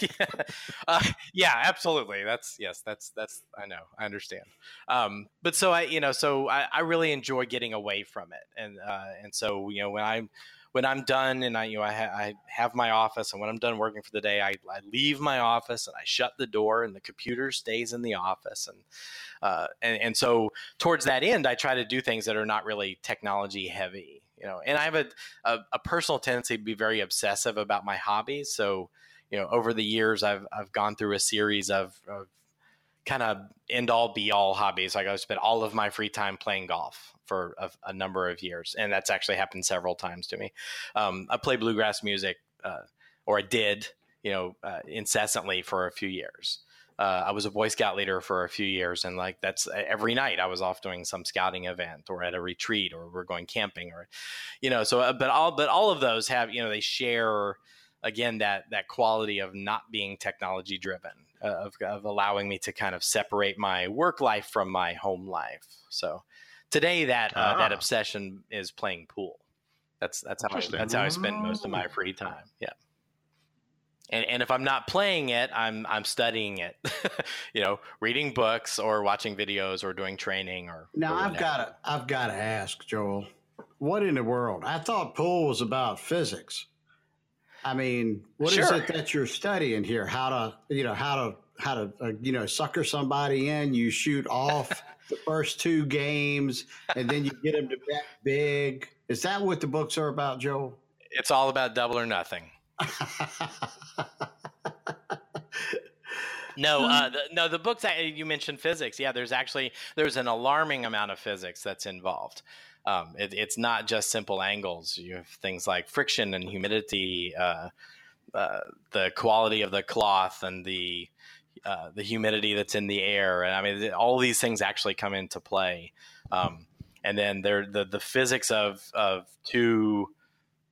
yeah. Uh, yeah, absolutely. That's yes, that's that's I know, I understand. Um, but so I, you know, so I, I really enjoy getting away from it, and uh, and so you know when I'm when I'm done and I you know I, ha- I have my office, and when I'm done working for the day, I, I leave my office and I shut the door, and the computer stays in the office, and uh, and and so towards that end, I try to do things that are not really technology heavy. You know, and I have a, a, a personal tendency to be very obsessive about my hobbies. So, you know, over the years, I've I've gone through a series of, of kind of end all be all hobbies. Like I've spent all of my free time playing golf for a, a number of years, and that's actually happened several times to me. Um, I play bluegrass music, uh, or I did, you know, uh, incessantly for a few years. Uh, I was a Boy Scout leader for a few years, and like that's every night I was off doing some scouting event or at a retreat or we're going camping or, you know. So, uh, but all but all of those have you know they share again that that quality of not being technology driven uh, of, of allowing me to kind of separate my work life from my home life so today that ah. that obsession is playing pool that's that's how I, that's how I spend most of my free time yeah and, and if I'm not playing it, I'm I'm studying it, you know, reading books or watching videos or doing training or. Now or I've got to I've got to ask Joel, what in the world? I thought pool was about physics. I mean, what sure. is it that you're studying here? How to, you know, how to, how to, uh, you know, sucker somebody in? You shoot off the first two games, and then you get them to bet big. Is that what the books are about, Joe? It's all about double or nothing. no, uh, the, no. The books that you mentioned physics. Yeah, there's actually there's an alarming amount of physics that's involved. Um, it, it's not just simple angles. You have things like friction and humidity, uh, uh, the quality of the cloth, and the uh, the humidity that's in the air. And I mean, all these things actually come into play. Um, and then there, the the physics of of two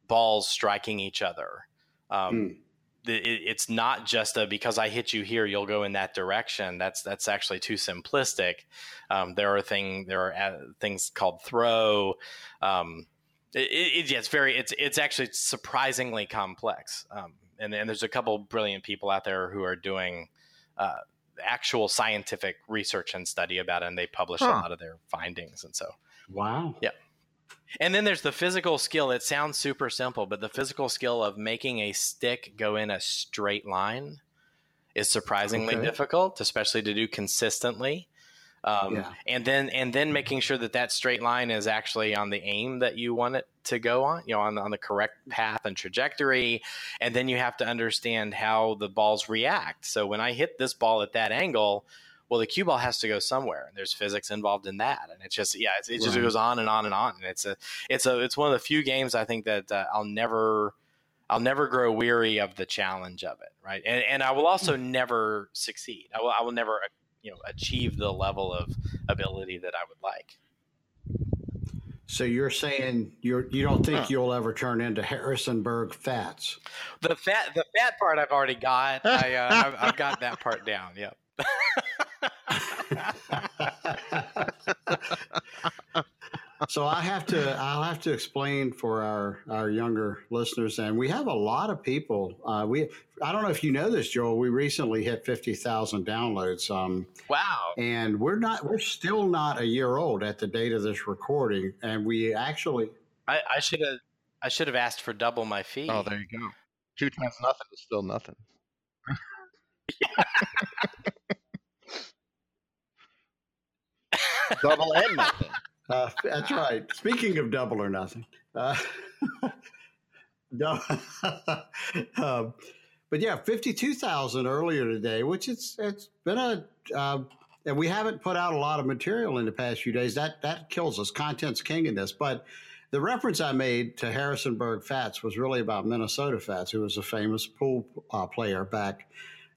balls striking each other. Um, mm it's not just a because I hit you here, you'll go in that direction. That's that's actually too simplistic. Um, there are thing there are uh, things called throw. Um, it, it, yeah, it's very it's it's actually surprisingly complex. Um, and, and there's a couple brilliant people out there who are doing uh, actual scientific research and study about it, and they publish huh. a lot of their findings. And so, wow, yeah. And then there's the physical skill. It sounds super simple, but the physical skill of making a stick go in a straight line is surprisingly okay. difficult, especially to do consistently. Um, yeah. And then and then making sure that that straight line is actually on the aim that you want it to go on, you know, on, on the correct path and trajectory. And then you have to understand how the balls react. So when I hit this ball at that angle, well, the cue ball has to go somewhere, and there's physics involved in that, and it's just yeah, it's, it just right. goes on and on and on, and it's a it's a it's one of the few games I think that uh, I'll never I'll never grow weary of the challenge of it, right? And and I will also mm. never succeed. I will I will never you know achieve the level of ability that I would like. So you're saying you're you don't think huh. you'll ever turn into Harrisonburg Fats? The fat the fat part I've already got. I uh, I've, I've got that part down. Yep. so I have to I'll have to explain for our our younger listeners, and we have a lot of people. Uh, we I don't know if you know this, Joel. We recently hit fifty thousand downloads. Um, wow! And we're not we're still not a year old at the date of this recording, and we actually I, I should have I should have asked for double my fee. Oh, there you go. Two times nothing is still nothing. double and nothing. Uh, that's right. Speaking of double or nothing, uh, no, um, but yeah, fifty-two thousand earlier today, which it's it's been a, uh, and we haven't put out a lot of material in the past few days. That that kills us. Content's king in this, but the reference I made to Harrisonburg Fats was really about Minnesota Fats, who was a famous pool uh, player back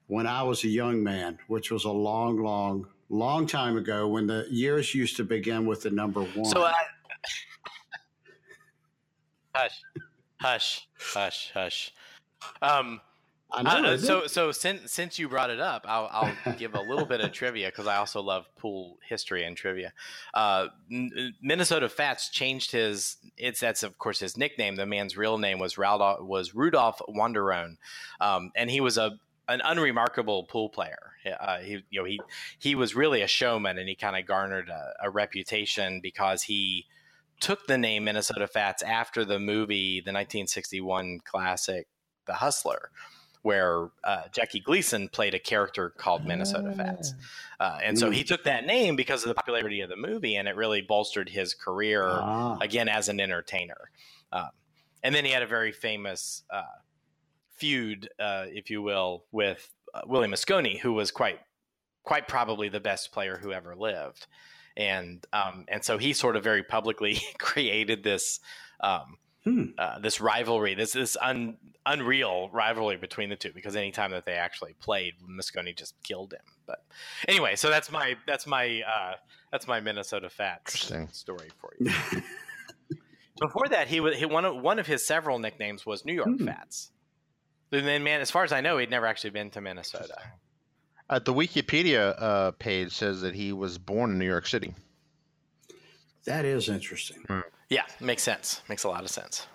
when I was a young man, which was a long, long, long time ago when the years used to begin with the number one. So I. hush, hush, hush, hush. Um, know, uh, so, so since since you brought it up, I'll, I'll give a little bit of trivia because I also love pool history and trivia. Uh, Minnesota Fats changed his. It's that's of course his nickname. The man's real name was Rudolph was Rudolph Wanderone, um, and he was a an unremarkable pool player. Uh, he, you know, he he was really a showman, and he kind of garnered a, a, reputation because he took the name Minnesota Fats after the movie, the 1961 classic, The Hustler, where uh, Jackie Gleason played a character called Minnesota Fats, ah. uh, and so he took that name because of the popularity of the movie, and it really bolstered his career ah. again as an entertainer. Um, and then he had a very famous uh, feud, uh, if you will, with uh, Willie Mosconi, who was quite quite probably the best player who ever lived, and um, and so he sort of very publicly created this. Um, hmm. uh, this rivalry, this this un, unreal rivalry between the two, because anytime that they actually played, Mosconi just killed him. But anyway, so that's my that's my uh, that's my Minnesota Fats story for you. Before that, he was he, one of one of his several nicknames was New York hmm. Fats. And then, man, as far as I know, he'd never actually been to Minnesota. Uh, the Wikipedia uh, page says that he was born in New York City. That is interesting. Hmm. Yeah, makes sense. Makes a lot of sense.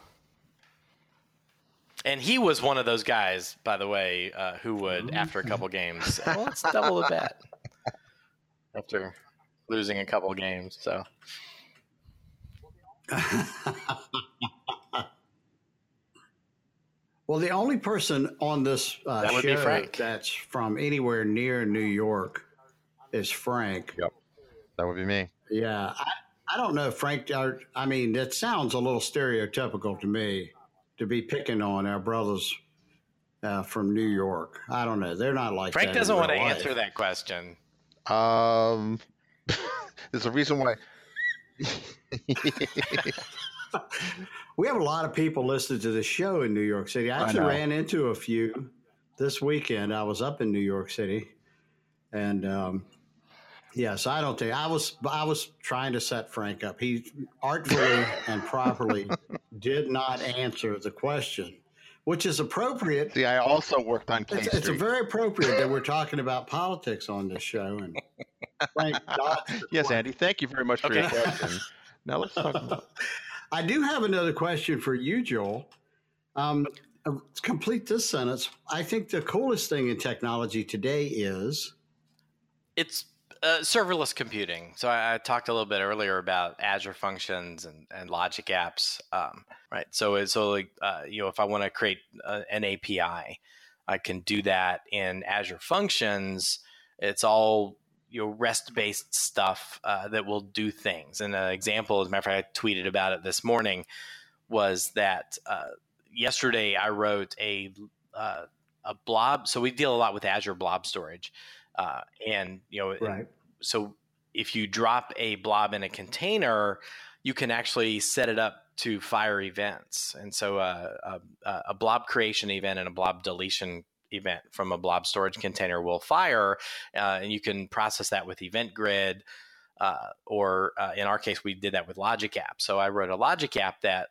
And he was one of those guys, by the way, uh, who would, after a couple games, say, well, let's double the bet. After losing a couple games. So. Well, the only person on this uh, that show that's from anywhere near New York is Frank. Yep, that would be me. Yeah, I, I don't know, Frank. I, I mean, it sounds a little stereotypical to me to be picking on our brothers uh, from New York. I don't know. They're not like Frank doesn't want to life. answer that question. Um, there's a reason why. we have a lot of people listening to the show in New York City. I actually I ran into a few this weekend. I was up in New York City, and um, yes, I don't think I was. I was trying to set Frank up. He artfully and properly did not answer the question, which is appropriate. See, I also worked on. K it's, it's very appropriate that we're talking about politics on this show, and Frank. yes, Andy. Thank you very much for okay. your question. Now let's talk about. I do have another question for you, Joel. Um, complete this sentence, I think the coolest thing in technology today is it's uh, serverless computing. So I, I, talked a little bit earlier about Azure Functions and, and Logic Apps, um, right? So so like uh, you know, if I want to create uh, an API, I can do that in Azure Functions. It's all you know REST based stuff uh, that will do things. And an example, as a matter of fact, I tweeted about it this morning, was that uh, yesterday I wrote a uh, a blob. So we deal a lot with Azure Blob Storage, uh, and you know, right. so if you drop a blob in a container, you can actually set it up to fire events. And so uh, a, a blob creation event and a blob deletion event from a blob storage container will fire, uh, and you can process that with Event Grid. uh, or uh, in our case, we did that with Logic App. So I wrote a Logic App that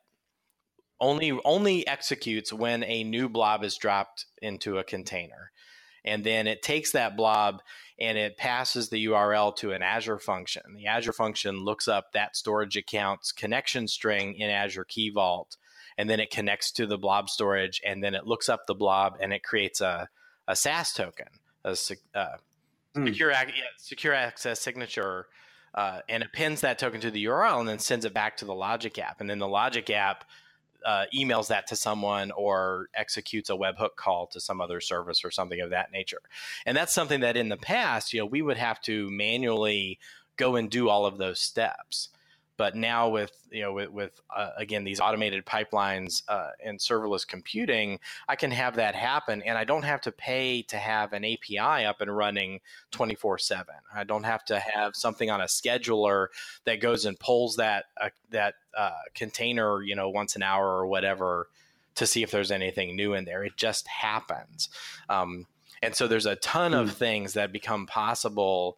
only only executes when a new blob is dropped into a container, and then it takes that blob and it passes the URL to an Azure function. The Azure function looks up that storage account's connection string in Azure Key Vault, and then it connects to the blob storage, and then it looks up the blob and it creates a, a SAS token, a uh, mm. secure, yeah, secure access signature. Uh, and it pins that token to the URL and then sends it back to the Logic app. And then the Logic app uh, emails that to someone or executes a webhook call to some other service or something of that nature. And that's something that in the past, you know, we would have to manually go and do all of those steps. But now with you know with, with uh, again these automated pipelines uh, and serverless computing, I can have that happen, and I don't have to pay to have an API up and running twenty four seven. I don't have to have something on a scheduler that goes and pulls that uh, that uh, container you know once an hour or whatever to see if there's anything new in there. It just happens. Um, and so there's a ton of hmm. things that become possible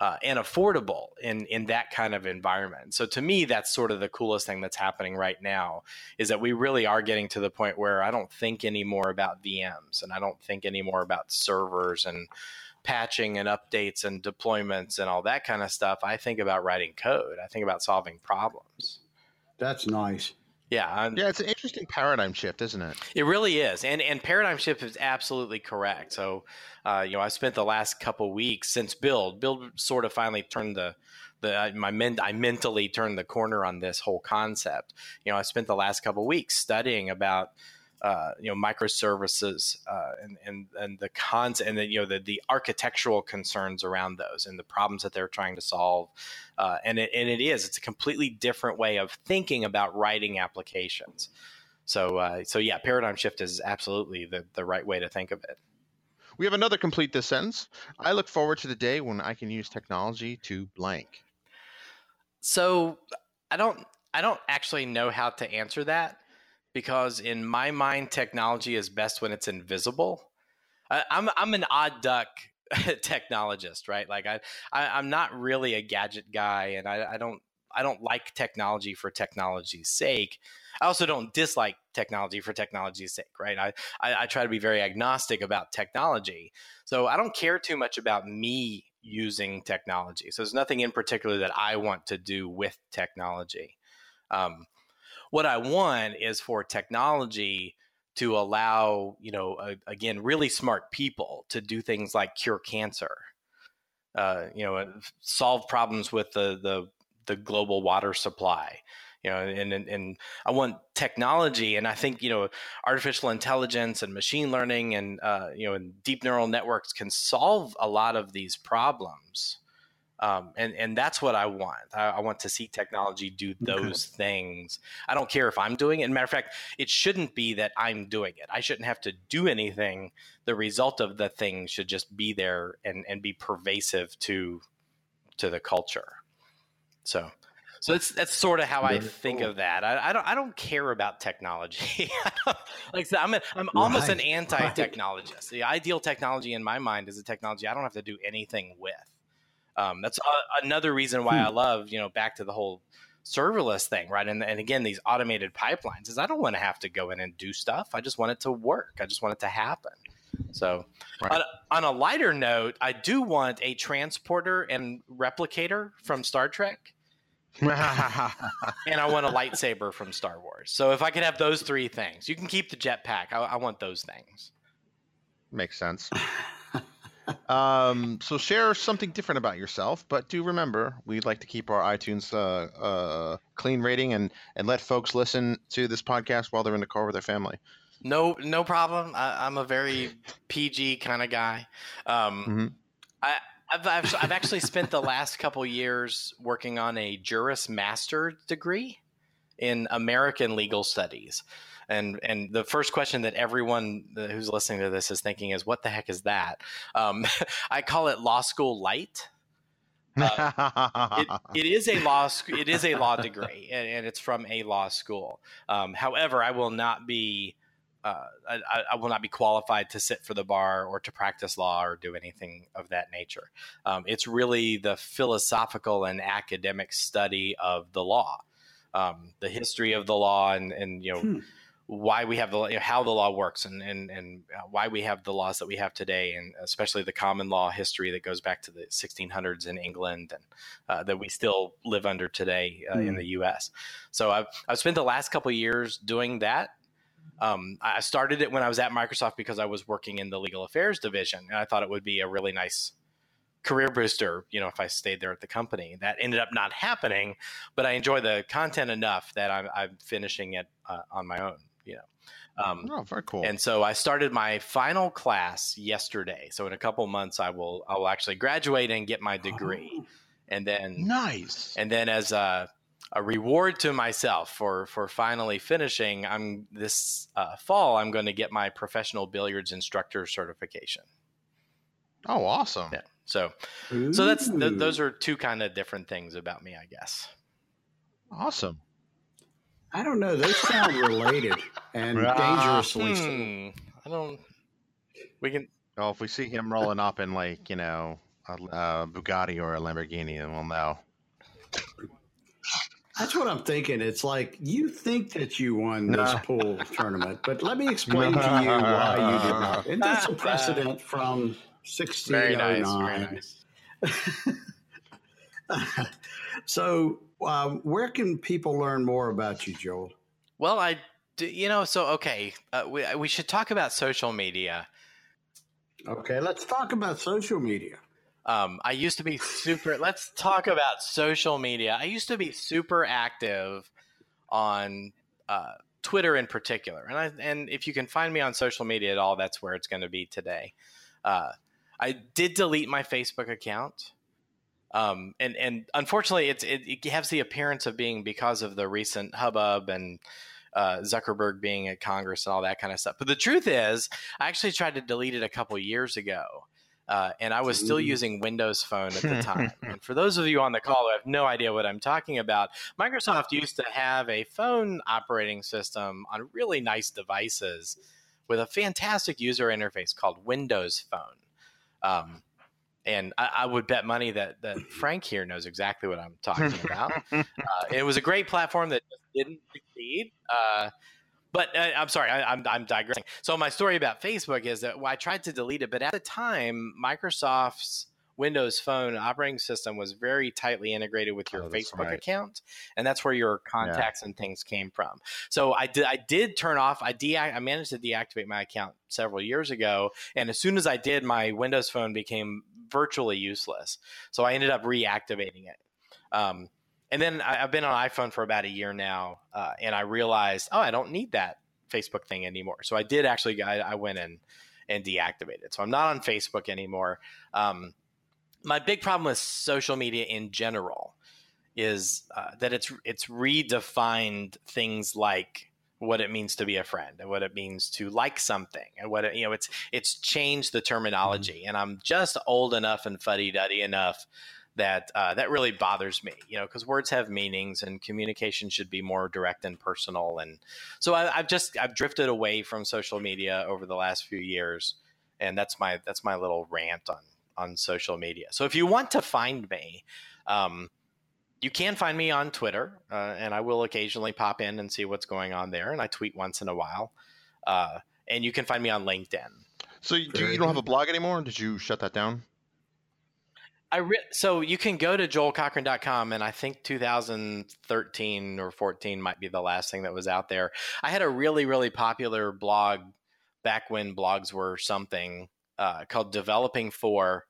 uh, and affordable in in that kind of environment. So to me, that's sort of the coolest thing that's happening right now is that we really are getting to the point where I don't think anymore about VMs and I don't think anymore about servers and patching and updates and deployments and all that kind of stuff. I think about writing code. I think about solving problems. That's nice. Yeah, I'm, yeah, it's an interesting paradigm shift, isn't it? It really is, and and paradigm shift is absolutely correct. So, uh, you know, I spent the last couple weeks since Build. Build sort of finally turned the the my men, I mentally turned the corner on this whole concept. You know, I spent the last couple weeks studying about uh, you know microservices uh, and and and the cons and the you know the the architectural concerns around those and the problems that they're trying to solve uh, and it and it is it's a completely different way of thinking about writing applications. So uh, so yeah paradigm shift is absolutely the the right way to think of it. We have another complete this sentence I look forward to the day when I can use technology to blank. So I don't I don't actually know how to answer that because in my mind, technology is best when it's invisible. I, I'm I'm an odd duck technologist, right? Like I, I am not really a gadget guy, and I, I don't I don't like technology for technology's sake. I also don't dislike technology for technology's sake, right? I, I, I try to be very agnostic about technology. So I don't care too much about me using technology. So there's nothing in particular that I want to do with technology. Um, what I want is for technology to allow, you know, uh, again, really smart people to do things like cure cancer, uh, you know, solve problems with the, the, the global water supply, you know, and, and, and I want technology. And I think, you know, artificial intelligence and machine learning and, uh, you know, and deep neural networks can solve a lot of these problems. Um, and and that's what I want. I, I, want to see technology do those okay. things. I don't care if I'm doing it. matter of fact, it shouldn't be that I'm doing it. I shouldn't have to do anything. The result of the thing should just be there and and be pervasive to to the culture. So. So that's that's sort of how Very I think cool. of that. I, I, don't I don't care about technology. like I'm a, I'm almost right. an anti-technologist. Right. The ideal technology in my mind is a technology I don't have to do anything with. Um, that's a, another reason why hmm. I love, you know, back to the whole serverless thing, right? And, and again, these automated pipelines is I don't want to have to go in and do stuff. I just want it to work. I just want it to happen. So, right. on, on, a lighter note, I do want a transporter and replicator from Star Trek. and I want a lightsaber from Star Wars. So if I could have those three things, you can keep the jetpack. I, I want those things. Makes sense um, so share something different about yourself, but do remember we'd like to keep our iTunes uh, uh, clean rating and and let folks listen to this podcast while they're in the car with their family. No, no problem. I, am a very PG kind of guy. Um, mm-hmm. I. I've, I've, I've actually spent the last couple years working on a Juris Master degree in American legal studies. And and the first question that everyone who's listening to this is thinking is, what the heck is that? Um, I call it law school light. Uh, it, it is a law sc- it is a law degree and, and, it's from a law school um, however i will not be uh, I, I, will not be qualified to sit for the bar or to practice law or do anything of that nature. Um, it's really the philosophical and academic study of the law, um, the history of the law, and, and you know. Hmm why we have the you know, how the law works and, and and why we have the laws that we have today and especially the common law history that goes back to the 1600s in England and uh, that we still live under today uh, mm. in the US so I've I've spent the last couple years doing that um, I started it when I was at Microsoft because I was working in the legal affairs division and I thought it would be a really nice career booster, you know, if I stayed there at the company. That ended up not happening, but I enjoy the content enough that I'm, I'm finishing it uh, on my own you know. Um, oh, very cool. And so I started my final class yesterday. So in a couple months, I will I will actually graduate and get my degree, oh, and then nice. And then as a a reward to myself for for finally finishing, I'm this uh, fall I'm going to get my professional billiards instructor certification. Oh, awesome! Yeah. So, Ooh. so that's th- those are two kind of different things about me, I guess. Awesome. I don't know. They sound related and dangerously. Hmm. I don't. We can. Well, if we see him rolling up in like you know a, a Bugatti or a Lamborghini, then we'll know. That's what I'm thinking. It's like you think that you won this pool tournament, but let me explain to you why you did not. And that's a precedent from 1609. Very nice. so um, where can people learn more about you, Joel? Well, I, you know, so okay, uh, we we should talk about social media. Okay, let's talk about social media. Um, I used to be super. let's talk about social media. I used to be super active on uh, Twitter in particular, and I, and if you can find me on social media at all, that's where it's going to be today. Uh, I did delete my Facebook account. Um, and and unfortunately, it's it, it, has the appearance of being because of the recent hubbub and uh, Zuckerberg being at Congress and all that kind of stuff. But the truth is, I actually tried to delete it a couple years ago. Uh, and I was still using Windows Phone at the time. and for those of you on the call who have no idea what I'm talking about, Microsoft used to have a phone operating system on really nice devices with a fantastic user interface called Windows Phone. Um, and I, I, would bet money that that Frank here knows exactly what I'm talking about. uh, it was a great platform that just didn't succeed. Uh, but uh, I'm sorry, I, am I'm, I'm digressing. So my story about Facebook is that well, I tried to delete it, but at the time, Microsoft's Windows Phone operating system was very tightly integrated with your oh, Facebook right. account, and that's where your contacts yeah. and things came from. So I did I did turn off I de- I managed to deactivate my account several years ago, and as soon as I did, my Windows Phone became virtually useless. So I ended up reactivating it. Um, and then I, have been on iPhone for about a year now, uh, and I realized, oh, I don't need that Facebook thing anymore. So I did actually, I, I went in and deactivated. So I'm not on Facebook anymore. Um, my big problem with social media in general is uh, that it's it's redefined things like what it means to be a friend and what it means to like something and what it, you know it's it's changed the terminology. Mm-hmm. and i'm just old enough and fuddy-duddy enough that uh, that really bothers me you know because words have meanings and communication should be more direct and personal. And so I, have just i've drifted away from social media over the last few years. And that's my that's my little rant on on social media so if you want to find me um, you can find me on Twitter, uh, and I will occasionally pop in and see what's going on there. And I tweet once in a while. Uh, and you can find me on LinkedIn. So you, you don't have a blog anymore? Did you shut that down? I re- so you can go to joelcochran.com and I think 2013 or 14 might be the last thing that was out there. I had a really really popular blog back when blogs were something uh, called developing for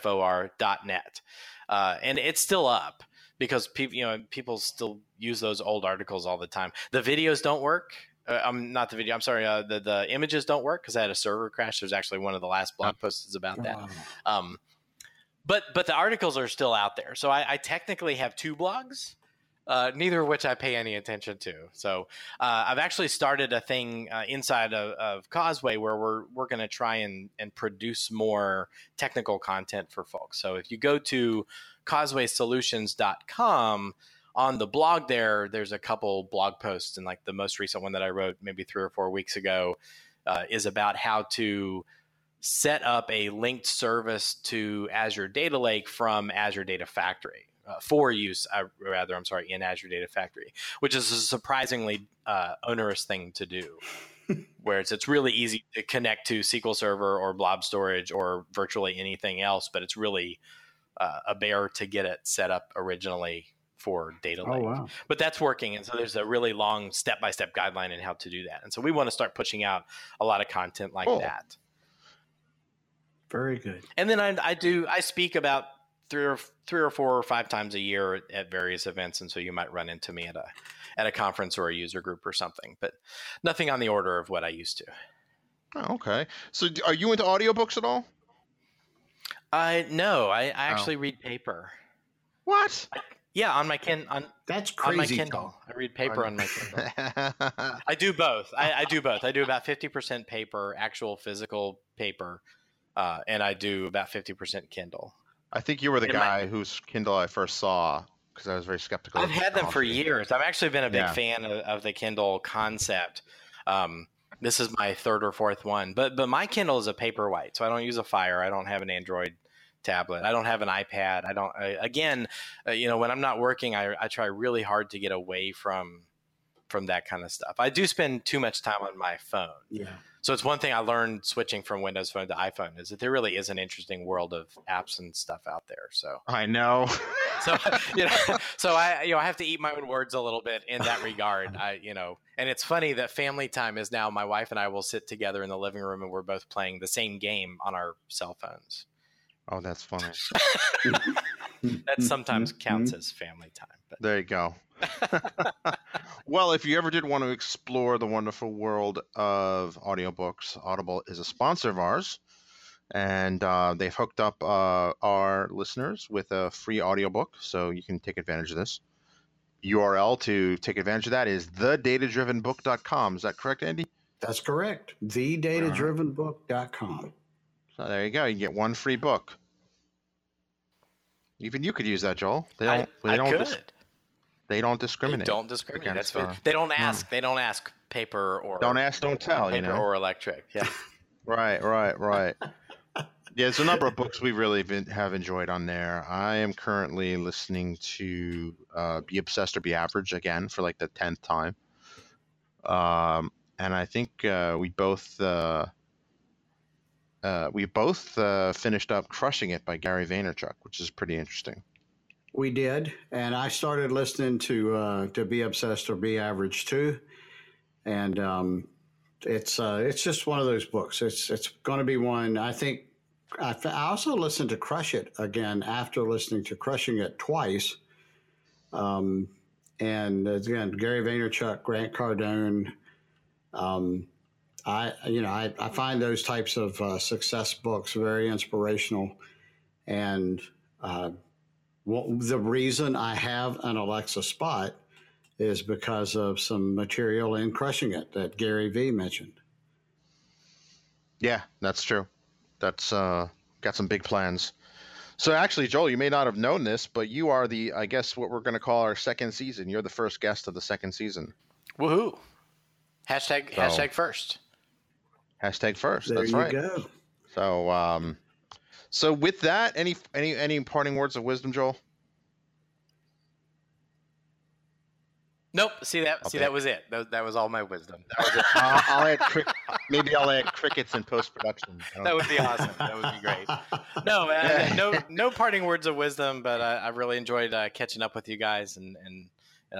for.net. Uh, and it's still up because people, you know, people still use those old articles all the time. The videos don't work. Uh, I'm um, not the video. I'm sorry. Uh, the the images don't work because I had a server crash. There's actually one of the last blog posts is about that. Um, but but the articles are still out there. So I, I technically have two blogs, uh, neither of which I pay any attention to. So uh, I've actually started a thing uh, inside of, of, Causeway where we're we're going to try and and produce more technical content for folks. So if you go to causewaysolutions.com on the blog there, there's a couple blog posts, and like the most recent one that I wrote maybe three or four weeks ago uh, is about how to set up a linked service to Azure Data Lake from Azure Data Factory. Uh, for use, uh, rather, I'm sorry, in Azure Data Factory, which is a surprisingly uh, onerous thing to do. where it's, it's really easy to connect to SQL Server or blob storage or virtually anything else, but it's really uh, a bear to get it set up originally for data oh, lake. Oh, wow. But that's working. And so there's a really long step by step guideline in how to do that. And so we want to start pushing out a lot of content like cool. that. Very good. And then I, I do, I speak about three or three or four or five times a year at various events. And so you might run into me at a, at a conference or a user group or something, but nothing on the order of what I used to. Oh, okay. So are you into audiobooks at all? Uh, no, I, I oh. actually oh. read paper. What? I, yeah, on my kin on that's crazy. On my Kindle, I read paper on my Kindle. I do both. I, I, do both. I do about fifty percent paper, actual physical paper, uh, and I do about fifty percent Kindle. I think you were the guy my, whose Kindle I first saw because I was very skeptical. I've had them for years. I've actually been a big yeah. fan of, of, the Kindle concept. Um, this is my third or fourth one, but but my Kindle is a Paperwhite, so I don't use a Fire. I don't have an Android tablet. I don't have an iPad. I don't. I, again, uh, you know, when I'm not working, I, I try really hard to get away from from that kind of stuff. I do spend too much time on my phone. Yeah. So it's one thing I learned switching from Windows Phone to iPhone is that there really is an interesting world of apps and stuff out there. So I know. so you know, so I you know I have to eat my own words a little bit in that regard. I you know, and it's funny that family time is now my wife and I will sit together in the living room and we're both playing the same game on our cell phones. Oh, that's funny. that sometimes counts as family time. But. There you go. well, if you ever did want to explore the wonderful world of audiobooks, Audible is a sponsor of ours. And uh, they've hooked up uh, our listeners with a free audiobook, so you can take advantage of this. URL to take advantage of that is thedatadrivenbook.com. Is that correct, Andy? That's correct. Thedatadrivenbook.com. So there you go. You get one free book. Even you could use that, Joel. They don't. I, they I don't could. Dis- they don't discriminate. They don't discriminate. That's uh, They don't ask. No. They don't ask paper or don't ask, don't tell. Paper you know, or electric. Yeah. right. Right. Right. yeah, there's a number of books we really been, have enjoyed on there. I am currently listening to uh, "Be Obsessed or Be Average" again for like the tenth time, um, and I think uh, we both uh, uh, we both uh, finished up "Crushing It" by Gary Vaynerchuk, which is pretty interesting. We did, and I started listening to uh, to "Be Obsessed or Be Average" too, and um, it's uh, it's just one of those books. It's it's going to be one. I think I, also listened to "Crush It" again after listening to "Crushing It" twice. Um, and again, Gary Vaynerchuk, Grant Cardone. Um, I, you know, I, I find those types of uh, success books very inspirational. And uh, well, the reason I have an Alexa Spot is because of some material in Crushing It that Gary Vee mentioned. Yeah, that's true. That's uh, got some big plans. So actually, Joel, you may not have known this, but you are the, I guess, what we're going to call our second season. You're the first guest of the second season. Woohoo! Hashtag so, hashtag first. Hashtag first. There That's you right. Go. So, um, so with that, any any any parting words of wisdom, Joel? Nope. See that? Okay. See that was it. That, that, was all my wisdom. That was it. I'll, I'll add crick- maybe I'll add crickets in post production. That would be awesome. That would be great. No, man, no, no parting words of wisdom. But I, I really enjoyed uh, catching up with you guys, and and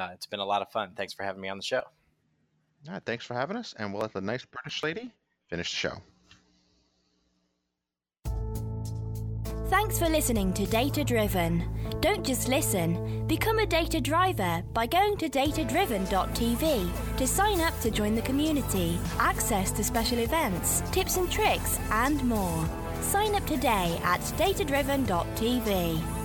uh, it's been a lot of fun. Thanks for having me on the show. All right, thanks for having us, and we'll let the nice British lady finish the show. Thanks for listening to Data Driven. Don't just listen, become a data driver by going to datadriven.tv to sign up to join the community, access to special events, tips and tricks, and more. Sign up today at datadriven.tv.